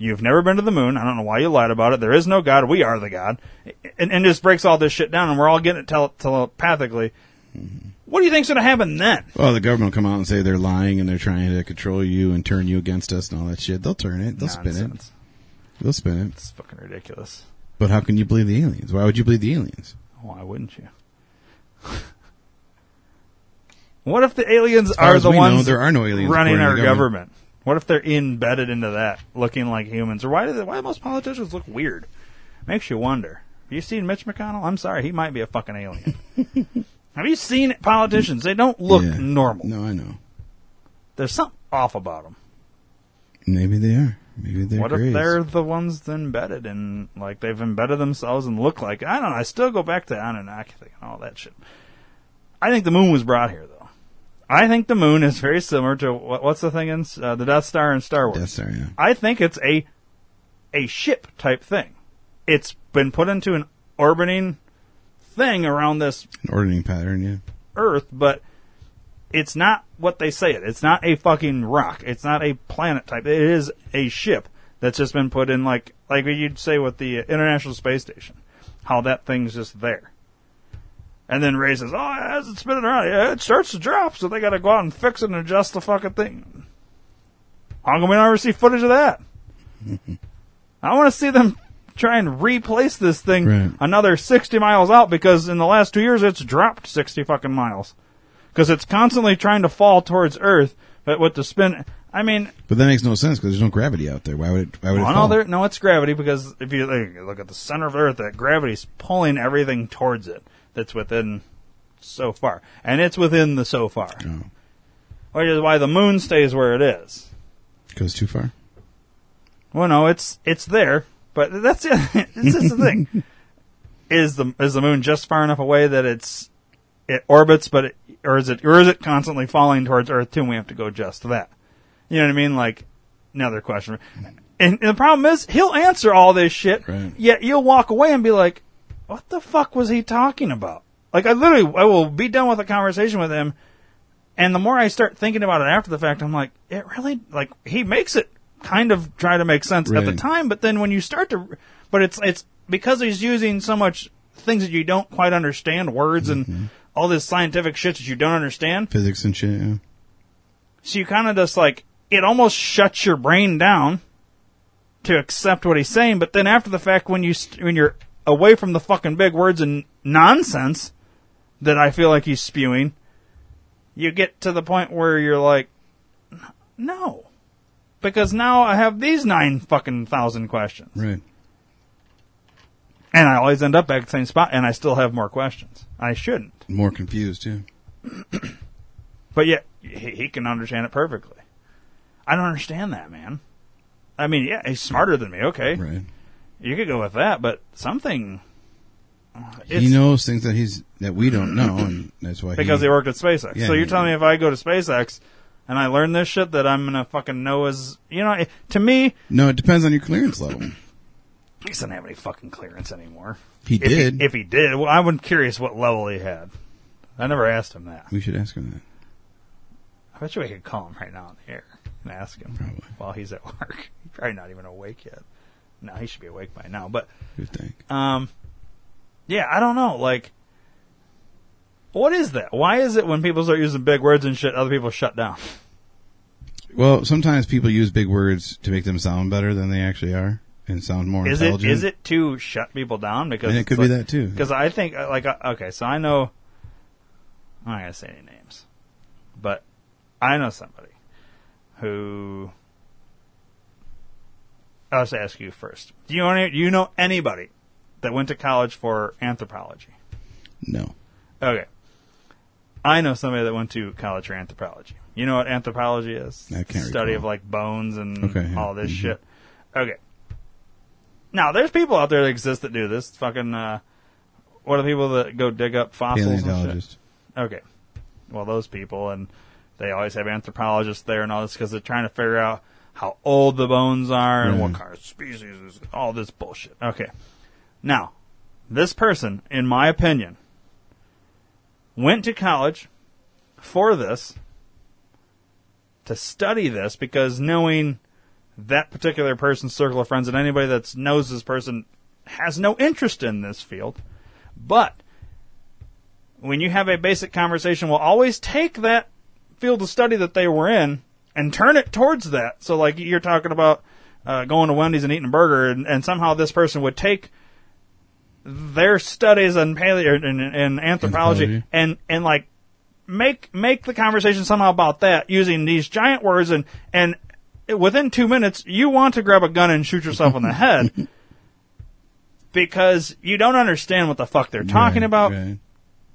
You've never been to the moon. I don't know why you lied about it. There is no God. We are the God. And, and just breaks all this shit down, and we're all getting it tele- telepathically. Mm-hmm. What do you think's going to happen then? Well, the government will come out and say they're lying and they're trying to control you and turn you against us and all that shit. They'll turn it. They'll spin it. They'll spin it. It's fucking ridiculous. But how can you believe the aliens? Why would you believe the aliens? Why wouldn't you? what if the aliens are as the we know, ones there are no aliens running according to our the government? government. What if they're embedded into that, looking like humans? Or why do they, why do most politicians look weird? Makes you wonder. Have you seen Mitch McConnell? I'm sorry, he might be a fucking alien. Have you seen politicians? They don't look Yeah. normal. No, I know. There's something off about them. Maybe they are. Maybe they're what grays. if they're the ones embedded and like they've embedded themselves and look like I don't know. I still go back to Anunnaki and all that shit. I think the moon was brought here though. I think the moon is very similar to what, what's the thing in uh, the Death Star in Star Wars. Death Star, yeah. I think it's a a ship type thing. It's been put into an orbiting thing around this An ordering pattern, yeah. Earth, but it's not what they say it. It's not a fucking rock. It's not a planet type. It is a ship that's just been put in like like you'd say with the International Space Station. How that thing's just there. And then Ray says, "Oh, as it's spinning around, yeah, it starts to drop, so they got to go out and fix it and adjust the fucking thing." How come we never see footage of that? I want to see them try and replace this thing Right. another 60 miles out because in the last two years it's dropped 60 fucking miles. Because it's constantly trying to fall towards Earth, but with the spin, I mean, But that makes no sense because there's no gravity out there. Why would it? Why would it no, fall? there, no, it's gravity because if you like, look at the center of Earth, that gravity's pulling everything towards it that's within so far. And it's within the so far. Oh. Which is why the moon stays where it is. Goes too far. Well, no, it's it's there, but that's it. This is the thing. Is the is the moon just far enough away that it's it orbits, but it, or is it or is it constantly falling towards Earth too? And we have to go just to that. You know what I mean? Like another question. And, and the problem is, he'll answer all this shit. Right. Yet you'll walk away and be like, "What the fuck was he talking about?" Like I literally, I will be done with a conversation with him, and the more I start thinking about it after the fact, I'm like, it really like he makes it kind of try to make sense at the time, but then when you start to, but it's it's because he's using so much things that you don't quite understand, words and mm-hmm. All this scientific shit that you don't understand. Physics and shit. Yeah. So you kind of just like it almost shuts your brain down to accept what he's saying, but then after the fact, when you st- when you're away from the fucking big words and nonsense that I feel like he's spewing, you get to the point where you're like, no, because now I have these nine fucking thousand questions, Right. and I always end up back at the same spot, and I still have more questions. I shouldn't, More confused too. but yet he, he can understand it perfectly. I don't understand that, man. I mean, yeah, he's smarter than me. Okay, Right. you could go with that, but something. Uh, he knows things that he's that we don't know, and that's why. because he, he worked at SpaceX. Yeah, so you're yeah. telling me if I go to SpaceX and I learn this shit that I'm gonna fucking know as you know? it- To me, No, it depends on your clearance level. he doesn't have any fucking clearance anymore. He If did. if he did, well, I'm curious what level he had. I never asked him that. we should ask him that. I bet you we could call him right now on the air and ask him Probably. while he's at work. He's probably not even awake yet. No, he should be awake by now. But You think? Um, yeah, I don't know. Like, what is that? Why is it when people start using big words and shit, other people shut down? Well, sometimes people use big words to make them sound better than they actually are and sound more Is it intelligent. is it to shut people down? Because And it could be that, too. Because I think uh, like uh, okay, so I know. I'm not gonna say any names, but I know somebody who. I'll just ask you first. Do you know any, do you know anybody that went to college for anthropology? No. Okay. I know somebody that went to college for anthropology. You know what anthropology is? I can't Study recall. of like bones and Okay, yeah. all this Mhm. shit. Okay. Now there's people out there that exist that do this. Fucking uh, what are the people that go dig up fossils and shit? Okay. Well, those people, and they always have anthropologists there and all this because they're trying to figure out how old the bones are and what kind of species is all this bullshit. Okay. Now, this person, in my opinion, went to college for this to study this because knowing that particular person's circle of friends and anybody that knows this person has no interest in this field. But when you have a basic conversation, we'll always take that field of study that they were in and turn it towards that. So, like you're talking about uh, going to Wendy's and eating a burger, and, and somehow this person would take their studies in paleo and, and anthropology, Anthropology. and and like make make the conversation somehow about that using these giant words and and within two minutes you want to grab a gun and shoot yourself in the head because you don't understand what the fuck they're talking Right, about right.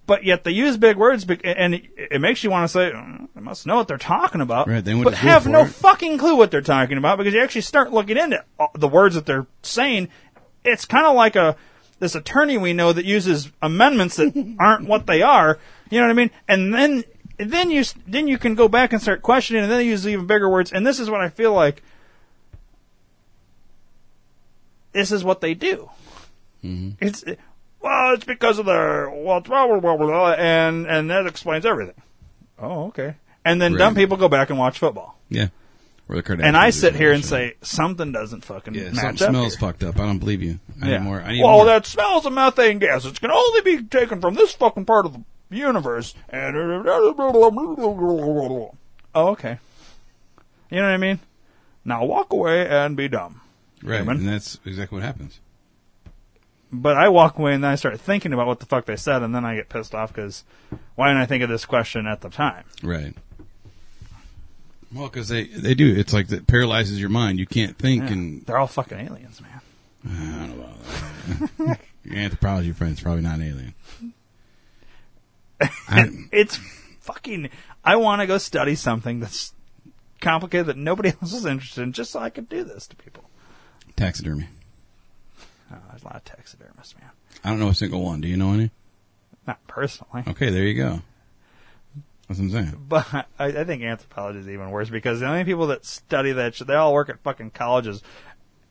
but yet they use big words and it, makes you want to say "Mm, they must know what they're talking about Right, they but have no it. fucking clue what they're talking about because you actually start looking into the words that they're saying it's kind of like a this attorney we know that uses amendments that aren't what they are you know what i mean and then then you then you can go back and start questioning and then they use even bigger words and this is what i feel like this is what they do mm-hmm. it's well, it's because of the well, blah, blah, blah, blah, blah, and and that explains everything. Oh, okay. And then dumb people go back and watch football, Yeah. Or the Kardashians and I sit here and say something doesn't fucking yeah, match something up. smells here. fucked up. I don't believe you. I yeah. need more. I need well, more. that smells of methane gas. It's can only be taken from this fucking part of the universe. And oh, okay. You know what I mean? Now walk away and be dumb. right, human. and that's exactly what happens. But I walk away and then I start thinking about what the fuck they said, and then I get pissed off because why didn't I think of this question at the time? Right. Well, because they they do. It's like that paralyzes your mind. You can't think, Yeah. and They're all fucking aliens, man. I don't know about that. your anthropology friend's probably not an alien. It's fucking. I want to go study something that's complicated that nobody else is interested in, just so I can do this to people. taxidermy. Oh, there's a lot of taxidermists, man. I don't know a single one. Do you know any? Not personally, Okay, there you go. That's what I'm saying. but I, I think anthropology is even worse because the only people that study that shit, they all work at fucking colleges.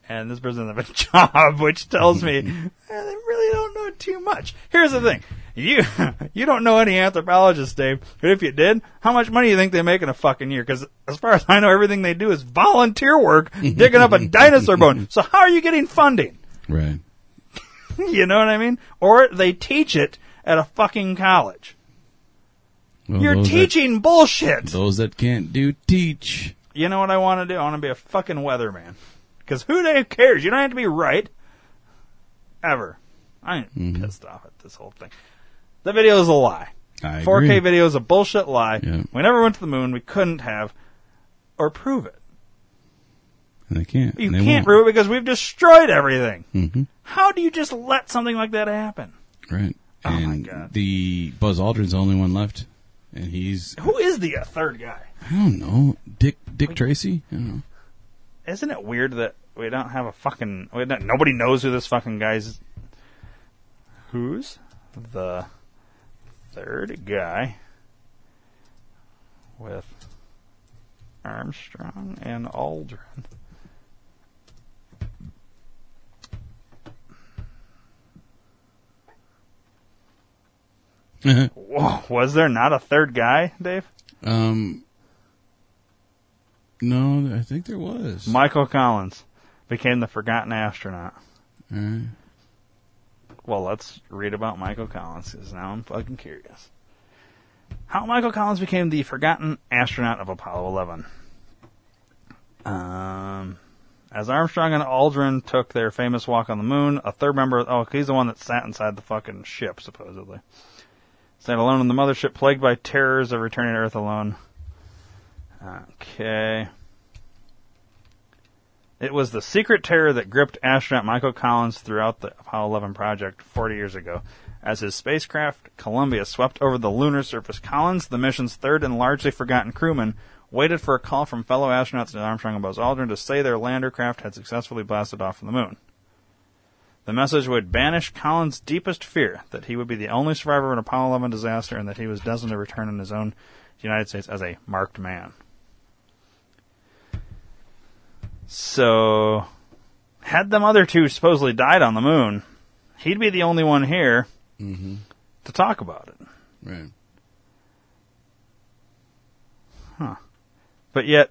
And this person doesn't have a job, which tells me eh, they really don't know too much. Here's the thing: you you don't know any anthropologists, Dave. But if you did, how much money do you think they make in a fucking year? Because as far as I know, everything they do is volunteer work, digging up a dinosaur bone. So how are you getting funding? Right. you know what I mean? Or they teach it at a fucking college. Well, You're teaching bullshit. Those that can't do teach. You know what I want to do? I want to be a fucking weatherman. Because who the heck cares? You don't have to be right. Ever. I ain't pissed off at this whole thing. The video is a lie. I 4K agree. video is a bullshit lie. Yeah. We never went to the moon. We couldn't have. Or prove it. And they can't. You they can't won't. prove it because we've destroyed everything. Mhm. How do you just let something like that happen? Right. Oh, my God. the Buzz Aldrin's the only one left, and he's Who is the uh, third guy? I don't know Dick Dick Tracy. I don't know. Isn't it weird that we don't have a fucking we don't, nobody knows who this fucking guy's who's the third guy with Armstrong and Aldrin. Whoa, was there not a third guy, Dave? um. No, I think there was. Michael Collins became the forgotten astronaut. Alright. Well, let's read about Michael Collins because now I'm fucking curious. How Michael Collins became the forgotten astronaut of Apollo 11. Um, as Armstrong and Aldrin took their famous walk on the moon, a third member, oh, he's the one that sat inside the fucking ship, supposedly. Sat alone in the mothership, plagued by terrors of returning to Earth alone. Okay. It was the secret terror that gripped astronaut Michael Collins throughout the Apollo 11 project 40 years ago. As his spacecraft Columbia swept over the lunar surface, Collins, the mission's third and largely forgotten crewman, waited for a call from fellow astronauts Armstrong and Buzz Aldrin to say their lander craft had successfully blasted off from the moon. The message would banish Collins' deepest fear that he would be the only survivor of an Apollo 11 disaster and that he was destined to return in his own United States as a marked man. So, had them other two supposedly died on the moon, he'd be the only one here Mm-hmm. to talk about it. Right. Huh. But yet,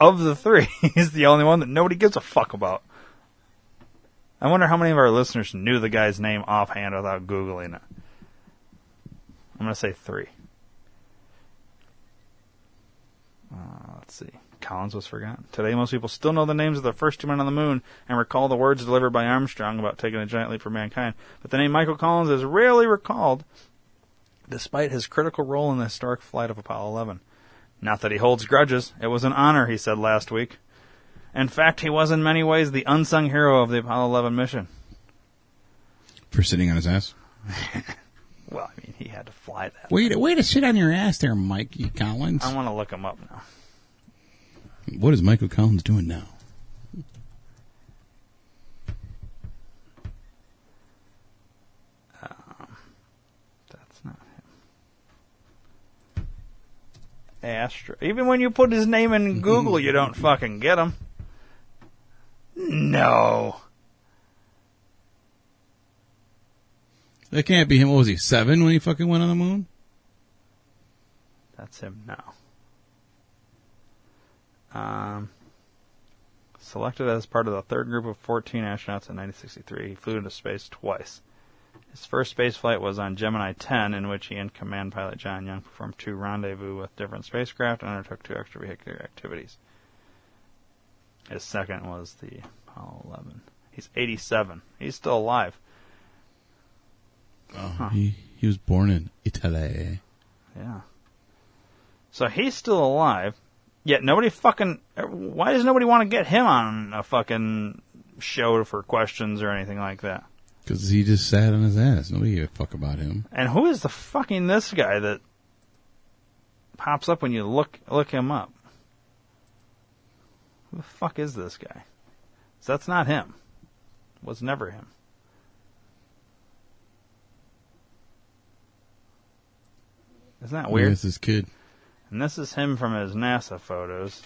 of the three, he's the only one that nobody gives a fuck about. I wonder how many of our listeners knew the guy's name offhand without Googling it. I'm going to say three. Uh, let's see. Collins was forgotten. Today, most people still know the names of the first two men on the moon and recall the words delivered by Armstrong about taking a giant leap for mankind. But the name Michael Collins is rarely recalled, despite his critical role in the historic flight of Apollo 11. Not that he holds grudges. It was an honor, he said last week. In fact, he was in many ways the unsung hero of the Apollo 11 mission. For sitting on his ass. Well, I mean, he had to fly that. Way to, way to sit on your ass there, Mikey Collins. I want to look him up now. What is Michael Collins doing now? Um, that's not him. Astro. Even when you put his name in Google, you don't fucking get him. No. That can't be him. What was he, seven when he fucking went on the moon? That's him now. Um, selected as part of the third group of 14 astronauts in 1963, he flew into space twice. His first space flight was on Gemini 10, in which he and command pilot John Young performed two rendezvous with different spacecraft and undertook two extravehicular activities. His second was the Apollo 11. He's 87. He's still alive. Oh, he, he was born in Italy. Yeah. So he's still alive, yet nobody fucking. Why does nobody want to get him on a fucking show for questions or anything like that? Because he just sat on his ass. Nobody gave a fuck about him. And who is the fucking this guy that pops up when you look look him up? Who the fuck is this guy? 'Cause that's not him. Was never him. Isn't that weird? Where's this kid? And this is him from his NASA photos.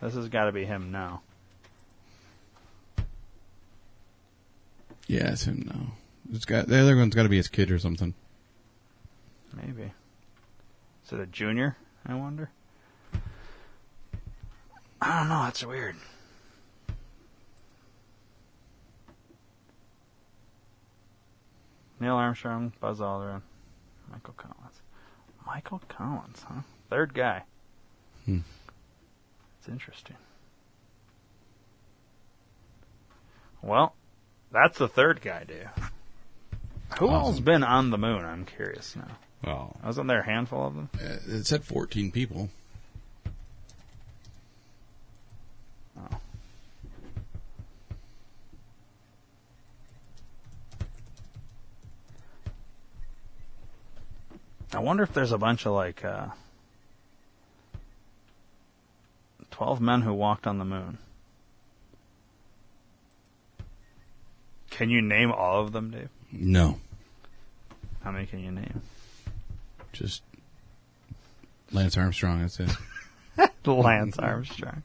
This has got to be him now. Yeah, it's him now. It's got the other one's got to be his kid or something. Maybe. Is it a junior? I wonder. I don't know. It's weird. Neil Armstrong, Buzz Aldrin, Michael Collins. Michael Collins, huh? Third guy. Hmm. It's interesting. Well, that's the third guy, dude. Who Awesome. all's been on the moon? I'm curious now. Oh, Wasn't there a handful of them? uh, it said 14 people. Oh. I wonder if there's a bunch of like uh, twelve men who walked on the moon. Can you name all of them, Dave? No, How many can you name? just Lance Armstrong. That's it. Lance Armstrong,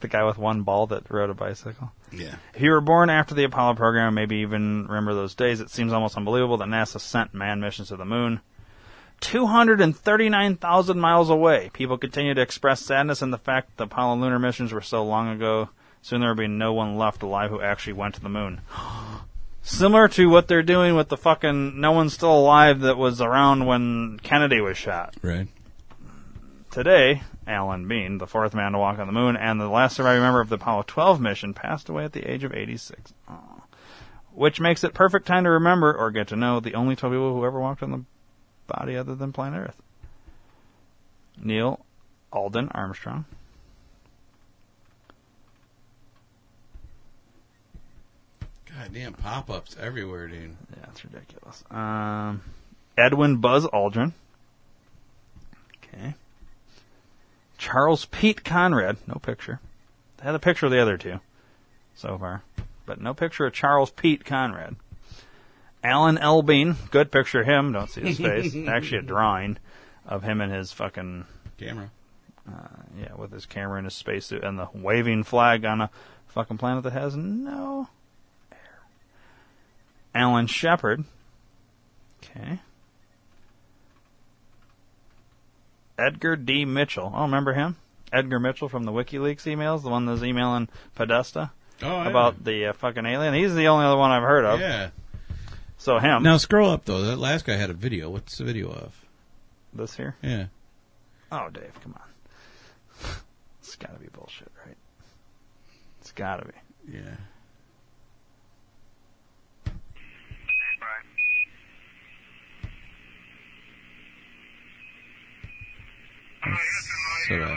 the guy with one ball that rode a bicycle. Yeah. If you were born after the Apollo program, maybe even remember those days, it seems almost unbelievable that NASA sent manned missions to the moon. 239,000 miles away. People continue to express sadness in the fact that the Apollo lunar missions were so long ago. Soon there will be no one left alive who actually went to the moon. Similar to what they're doing with the fucking no one's still alive that was around when Kennedy was shot. Right. Today, Alan Bean, the fourth man to walk on the moon, and the last surviving member of the Apollo 12 mission, passed away at the age of 86. Aw. Which makes it perfect time to remember or get to know the only 12 people who ever walked on the body other than planet Earth. Neil Alden Armstrong. Goddamn pop ups everywhere, dude. Yeah, it's ridiculous. Um, Edwin Buzz Aldrin. Okay. Charles Pete Conrad. No picture. They had a picture of the other two so far, but no picture of Charles Pete Conrad. Alan L. Bean. Good picture of him. Don't see his face. Actually, a drawing of him and his fucking Camera. uh, yeah, with his camera and his spacesuit and the waving flag on a fucking planet that has no air. Alan Shepard. Okay. Edgar D. Mitchell. Oh, remember him? Edgar Mitchell from the WikiLeaks emails, the one that's emailing Podesta Oh, yeah. about the uh, fucking alien. He's the only other one I've heard of. Yeah. So him. Now scroll up though. That last guy had a video. What's the video of? This here. Yeah. Oh, Dave, come on. it's got to be bullshit, right? It's got to be. Yeah. So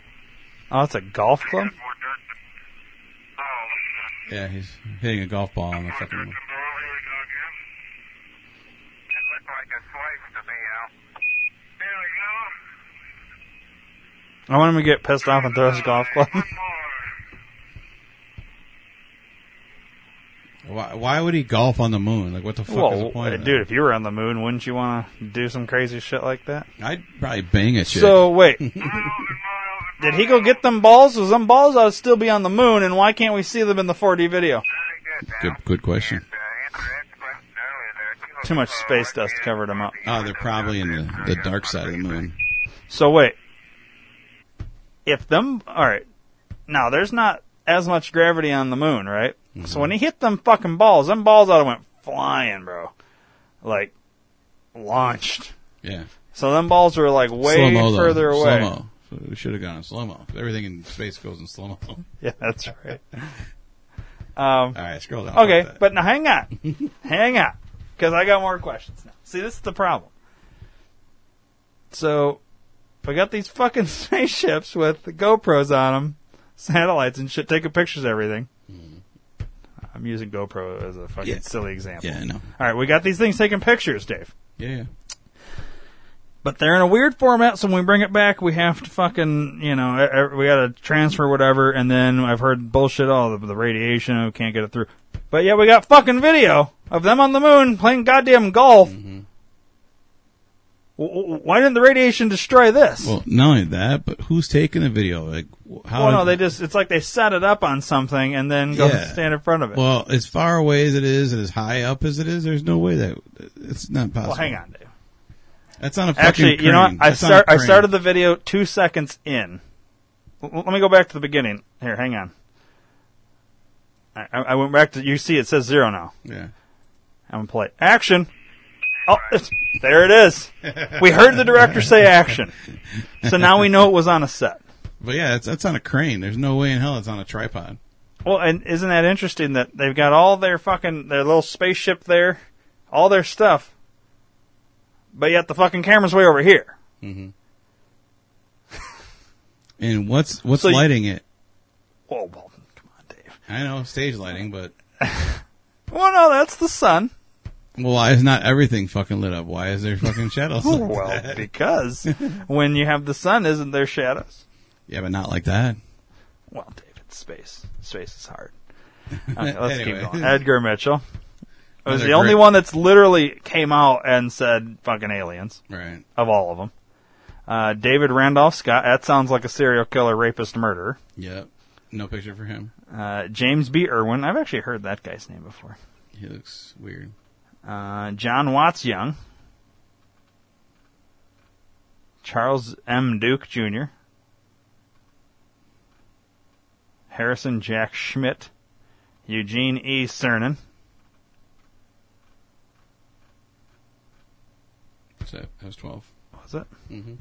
Oh, it's a golf club? Yeah, he's hitting a golf ball on the fucking. moon. I want him to get pissed off and throw his golf club. Why, why would he golf on the moon? Like, what the fuck is the Whoa, point? of that? dude, if you were on the moon, wouldn't you want to do some crazy shit like that? I'd probably bang a chick. So wait, did he go get them balls? Because them balls ought to still be on the moon, and why can't we see them in the 4D video? good, good question. Too much space dust covered them up. Oh, they're probably in the, the dark side of the moon. So wait, if them, all right, now there's not as much gravity on the moon, right? So mm-hmm. when he hit them fucking balls, them balls ought to went flying, bro, like launched. Yeah. So them balls were like way Slow-mo, though. further away. Slow-mo. We should have gone in slow mo. Everything in space goes in slow mo. Yeah, that's right. Um, All right, scroll down. Okay, but now hang on, hang on, because I got more questions now. See, this is the problem. So, we got these fucking spaceships with the GoPros on them, satellites and shit, taking pictures of everything. I'm using GoPro as a fucking. Yeah. silly example. Yeah, I know. All right, we got these things taking pictures, Dave. Yeah, yeah. But they're in a weird format, so when we bring it back, we have to fucking, you know, we gotta transfer whatever, and then I've heard bullshit, oh, the, the radiation, we can't get it through. But yeah, we got fucking video of them on the moon playing goddamn golf. W- Why didn't the radiation destroy this? Well, not only that, but who's taking the video? Like, how? well, no, they just, it's like they set it up on something and then go Yeah. stand in front of it. Well, as far away as it is and as high up as it is, there's no way that it's not possible. Well, hang on. That's on a fucking Actually, you know what? I That's on a start. I crane. started the video two seconds in. L- let me go back to the beginning. Here, hang on. I, I I went back to. You see, it says zero now. Yeah. I'm gonna play action. Oh, it's, there it is. We heard the director say action, so now we know it was on a set. But yeah, it's, that's on a crane. There's no way in hell it's on a tripod. Well, and isn't that interesting that they've got all their fucking their little spaceship there, all their stuff, but yet the fucking camera's way over here. Mm-hmm. And what's what's So you- lighting it? Whoa, well, come on, Dave. I know stage lighting, but well, no, that's the sun. well, why is not everything fucking lit up? Why is there fucking shadows? like well, that? because when you have the sun, isn't there shadows? yeah, but not like that. Well, David, space. Space is hard. Okay, let's Anyway. keep going. Edgar Mitchell. It was the only great- one that's literally came out and said fucking aliens. Right. Of all of them. Uh, David Randolph Scott. That sounds like a serial killer, rapist, murderer. Yep. No picture for him. Uh, James B. Irwin. I've actually heard that guy's name before. He looks weird. Uh, John Watts Young. Charles M. Duke Jr. Harrison Jack Schmitt. Eugene E. Cernan. So that was twelve. Was it? Mm-hmm.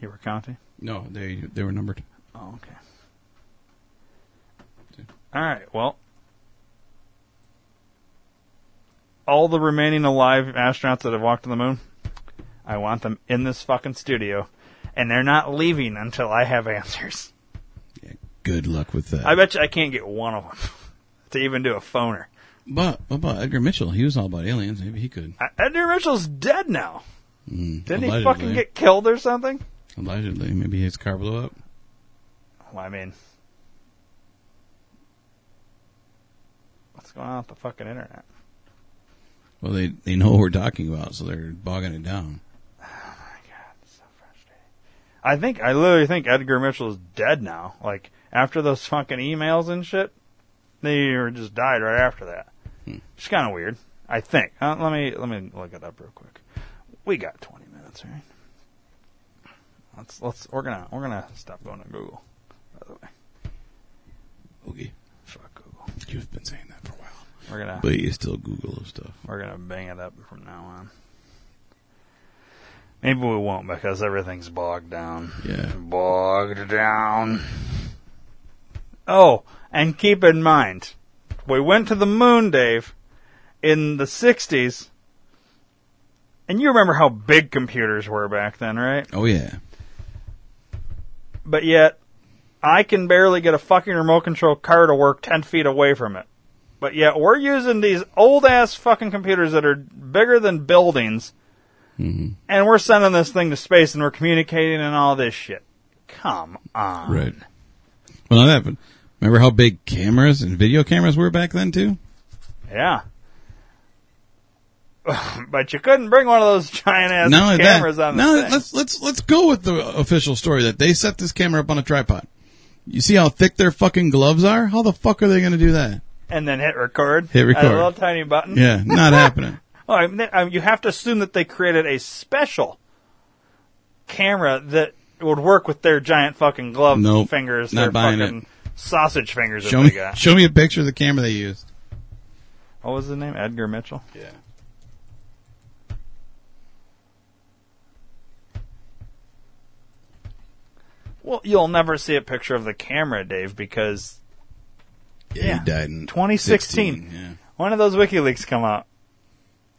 You were counting? No, they they were numbered. Oh, okay. All right. Well, all the remaining alive astronauts that have walked on the moon, I want them in this fucking studio, and they're not leaving until I have answers. Good luck with that. I bet you I can't get one of them to even do a phoner. But what about Edgar Mitchell? He was all about aliens. Maybe he could. Edgar Mitchell's dead now. Mm, Didn't he fucking get killed or something? Allegedly, maybe his car blew up. Well, I mean, what's going on with the fucking internet? Well, they they know what we're talking about, so they're bogging it down. Oh my god, it's so frustrating. I think I literally think Edgar Mitchell is dead now. Like after those fucking emails and shit, they were just died right after that. It's kind of weird. I think. Uh, let me let me look it up real quick. We got 20 minutes, right? Let's let's we're gonna we're gonna stop going to Google. By the way, Okay. fuck Google. You've been saying that for a while. We're gonna But you still Google stuff. we're gonna bang it up from now on. Maybe we won't because everything's bogged down. Yeah. Bogged down. Oh, and keep in mind, we went to the moon, Dave, in the 60s. And you remember how big computers were back then, right? Oh yeah. But yet, I can barely get a fucking remote control car to work 10 feet away from it. But yet, we're using these old ass fucking computers that are bigger than buildings. Mm-hmm. And we're sending this thing to space and we're communicating and all this shit. Come on. Right. Well, that happened. Remember how big cameras and video cameras were back then too? Yeah. but you couldn't bring one of those giant ass cameras that, on the now thing. let's let's let's go with the official story that they set this camera up on a tripod. You see how thick their fucking gloves are? How the fuck are they going to do that? and then hit record. Hit record. A little tiny button. Yeah, not happening. Oh, I mean, I mean, you have to assume that they created a special camera that would work with their giant fucking glove Nope, fingers, not buying fucking sausage fingers Show that me got. show me a picture of the camera they used. What was the name? Edgar Mitchell. Yeah. Well, you'll never see a picture of the camera, Dave, because Yeah, Yeah. he died in 2016. 16, yeah. when did those WikiLeaks come out?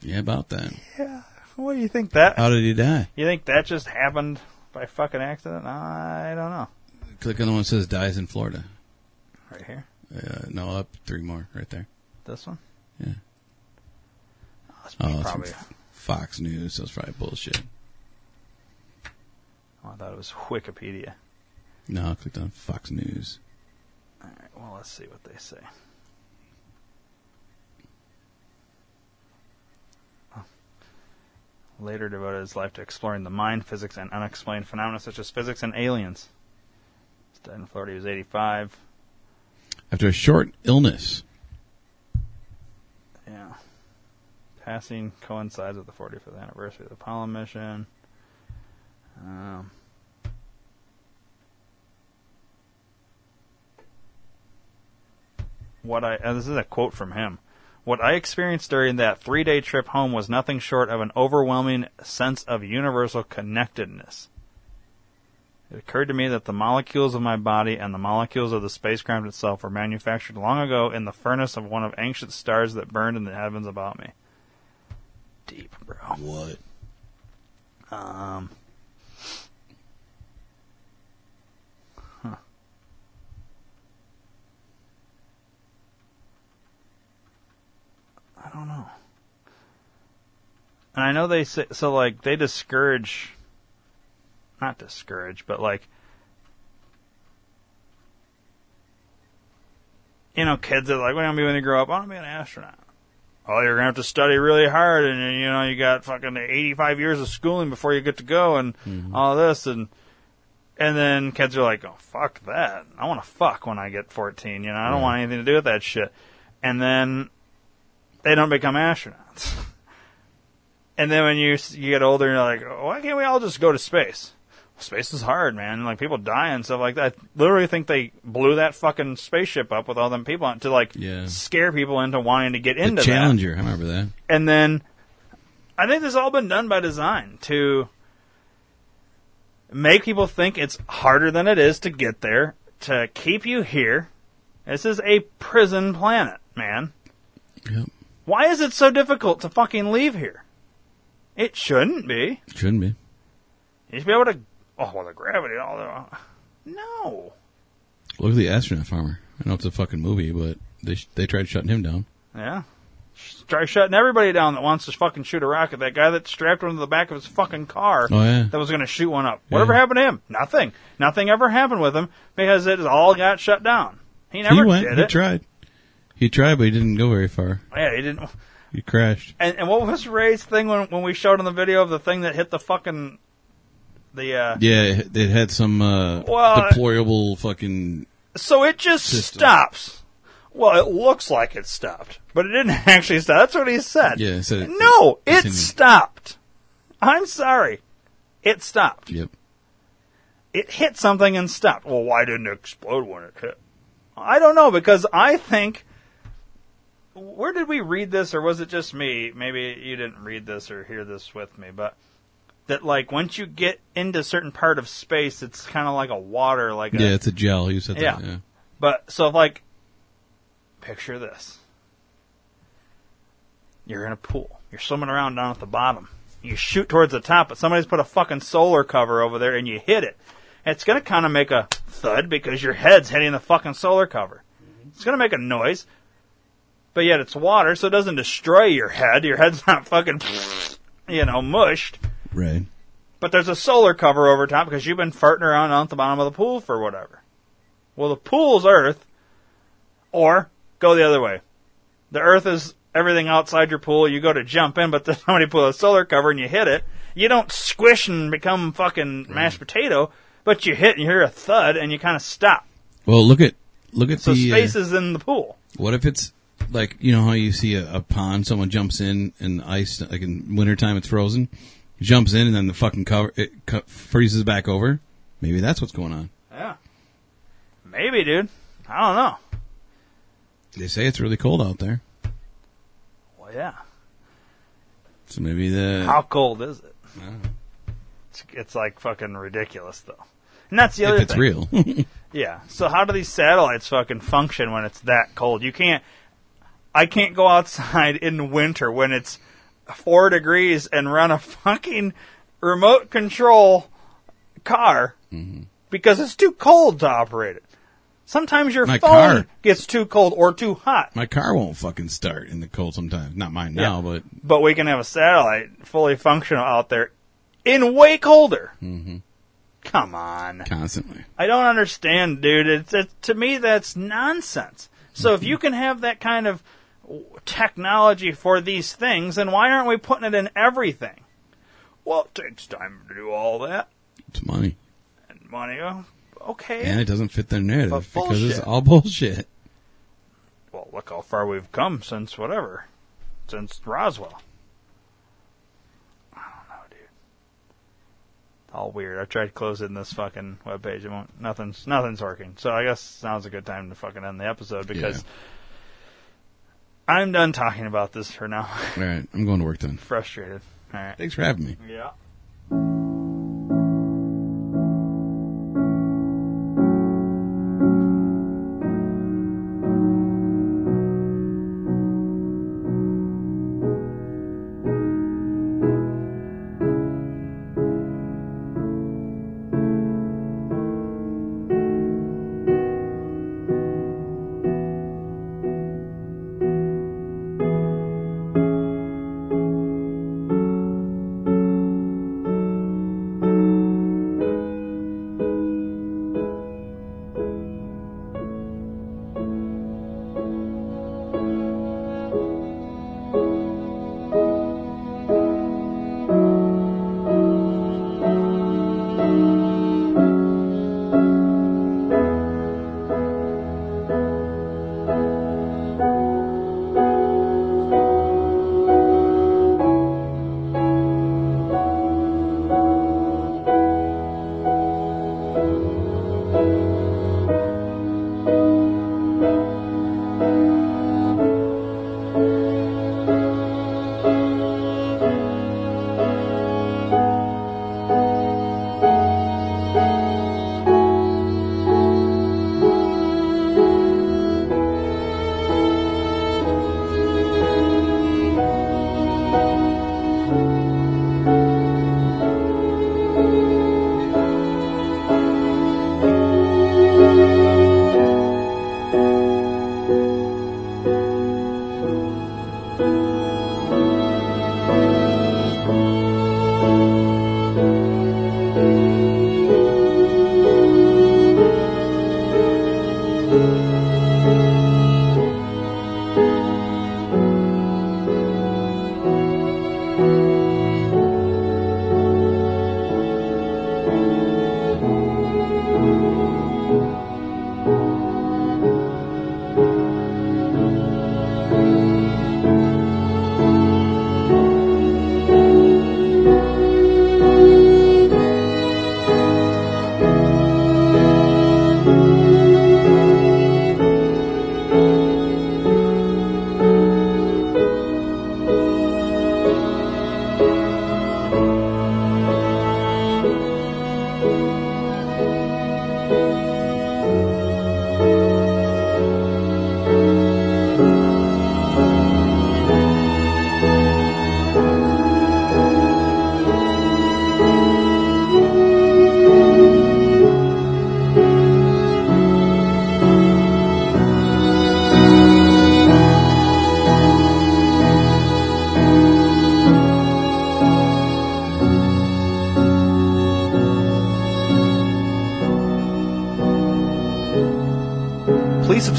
Yeah, about that. Yeah. What do you think that? How did he die? You think that just happened by fucking accident? I don't know. Click on the one that says dies in Florida. Right here, Uh, no, up three more right there. this one. Yeah. Oh, it's probably. Fox News. That's probably bullshit. Oh, I thought it was Wikipedia. No, I clicked on Fox News. All right. Well, let's see what they say. Later devoted his life to exploring the mind, physics, and unexplained phenomena such as physics and aliens. He's died in Florida. He was 85. After a short illness. Yeah. Passing coincides with the 45th anniversary of the Apollo mission. Um, what I this is a quote from him. What I experienced during that three-day trip home was nothing short of an overwhelming sense of universal connectedness. It occurred to me that the molecules of my body and the molecules of the spacecraft itself were manufactured long ago in the furnace of one of ancient stars that burned in the heavens about me. Deep, bro. What? Um. I don't know. And I know they say so. Like they discourage, not discourage, but like you know, kids are like, "What do you want to be when you grow up?" I want to be an astronaut. Oh, you're gonna have to study really hard, and you know, you got fucking 85 years of schooling before you get to go, and mm-hmm. all this, and and then kids are like, "Oh, fuck that! I want to fuck when I get 14. You know, I don't want anything to do with that shit." And then they don't become astronauts. and then when you you get older, you're like, "Why can't we all just go to space?" Space is hard, man. Like people die and stuff like that. I literally think they blew that fucking spaceship up with all them people on to like Yeah. scare people into wanting to get The into that. Challenger. I remember that. And then I think this has all been done by design to make people think it's harder than it is to get there, to keep you here. This is a prison planet, man. Yep. Why is it so difficult to fucking leave here? It shouldn't be. Shouldn't be. You should be able to. Oh, well, the gravity and all that. No. Look at the astronaut farmer. I know it's a fucking movie, but they they tried shutting him down. Yeah. Try shutting everybody down that wants to fucking shoot a rocket. That guy that strapped one to the back of his fucking car Oh, yeah. that was going to shoot one up. Whatever Yeah. happened to him? Nothing. Nothing ever happened with him because it all got shut down. He never he went. did he tried. He tried, but he didn't go very far. Yeah, he didn't. He crashed. And, and what was Ray's thing when when we showed him the video of the thing that hit the fucking the uh Yeah, it it had some uh, Well, deplorable fucking. so it just System. stops. Well, it looks like it stopped, but it didn't actually stop. That's what he said. Yeah, it said it- no, it it stopped. I'm sorry, it stopped. Yep. It hit something and stopped. Well, why didn't it explode when it hit? I don't know because I think. Where did we read this, or was it just me? Maybe you didn't read this or hear this with me, but that like once you get into a certain part of space, it's kind of like a water, like a, Yeah, it's a gel. You said Yeah. that. Yeah. But so if like picture this. You're in a pool. You're swimming around down at the bottom. You shoot towards the top, but somebody's put a fucking solar cover over there and you hit it. It's gonna kinda make a thud because your head's hitting the fucking solar cover. It's gonna make a noise. But yet it's water, so it doesn't destroy your head. Your head's not fucking you know, mushed. Right. But there's a solar cover over top because you've been farting around out the bottom of the pool for whatever. Well, the pool's Earth, or go the other way. The Earth is everything outside your pool. You go to jump in, but then somebody put a solar cover and you hit it. You don't squish and become fucking mashed potato, but you hit and you hear a thud and you kind of stop. Well, look at look at So the. uh, is in the pool. What if it's like you know how you see a, a pond, someone jumps in and ice, like in wintertime, it's frozen. Jumps in and then the fucking cover it co- freezes back over. Maybe that's what's going on. Yeah. Maybe, dude. I don't know. They say it's really cold out there, Well, yeah. so maybe the How cold is it? It's, it's like fucking ridiculous, though. And that's the other if it's thing. real. Yeah. So how do these satellites fucking function when it's that cold? You can't. I can't go outside in winter when it's four degrees and run a fucking remote control car Mm-hmm. because it's too cold to operate it. Sometimes your My phone car- gets too cold or too hot. My car won't fucking start in the cold sometimes. Not mine now, but But we can have a satellite fully functional out there in way colder. hmm Come on. constantly. I don't understand, dude. It's, it, to me, that's nonsense. So if you can have that kind of technology for these things, and why aren't we putting it in everything? Well, it takes time to do all that It's money, and money. oh, Okay. and it doesn't fit their narrative But because it's bullshit. all bullshit. well, look how far we've come since whatever, since Roswell. I don't know, dude. All weird. I tried closing this fucking webpage. It won't. Nothing's nothing's working. So I guess now's a good time to fucking end the episode because I'm done talking about this for now. All right, I'm going to work then. Frustrated. All right. Thanks for having me. Yeah.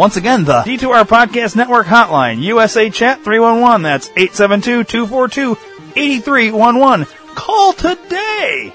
Once again, the D2R Podcast Network hotline, USA Chat 311. That's 872-242-8311. Call today!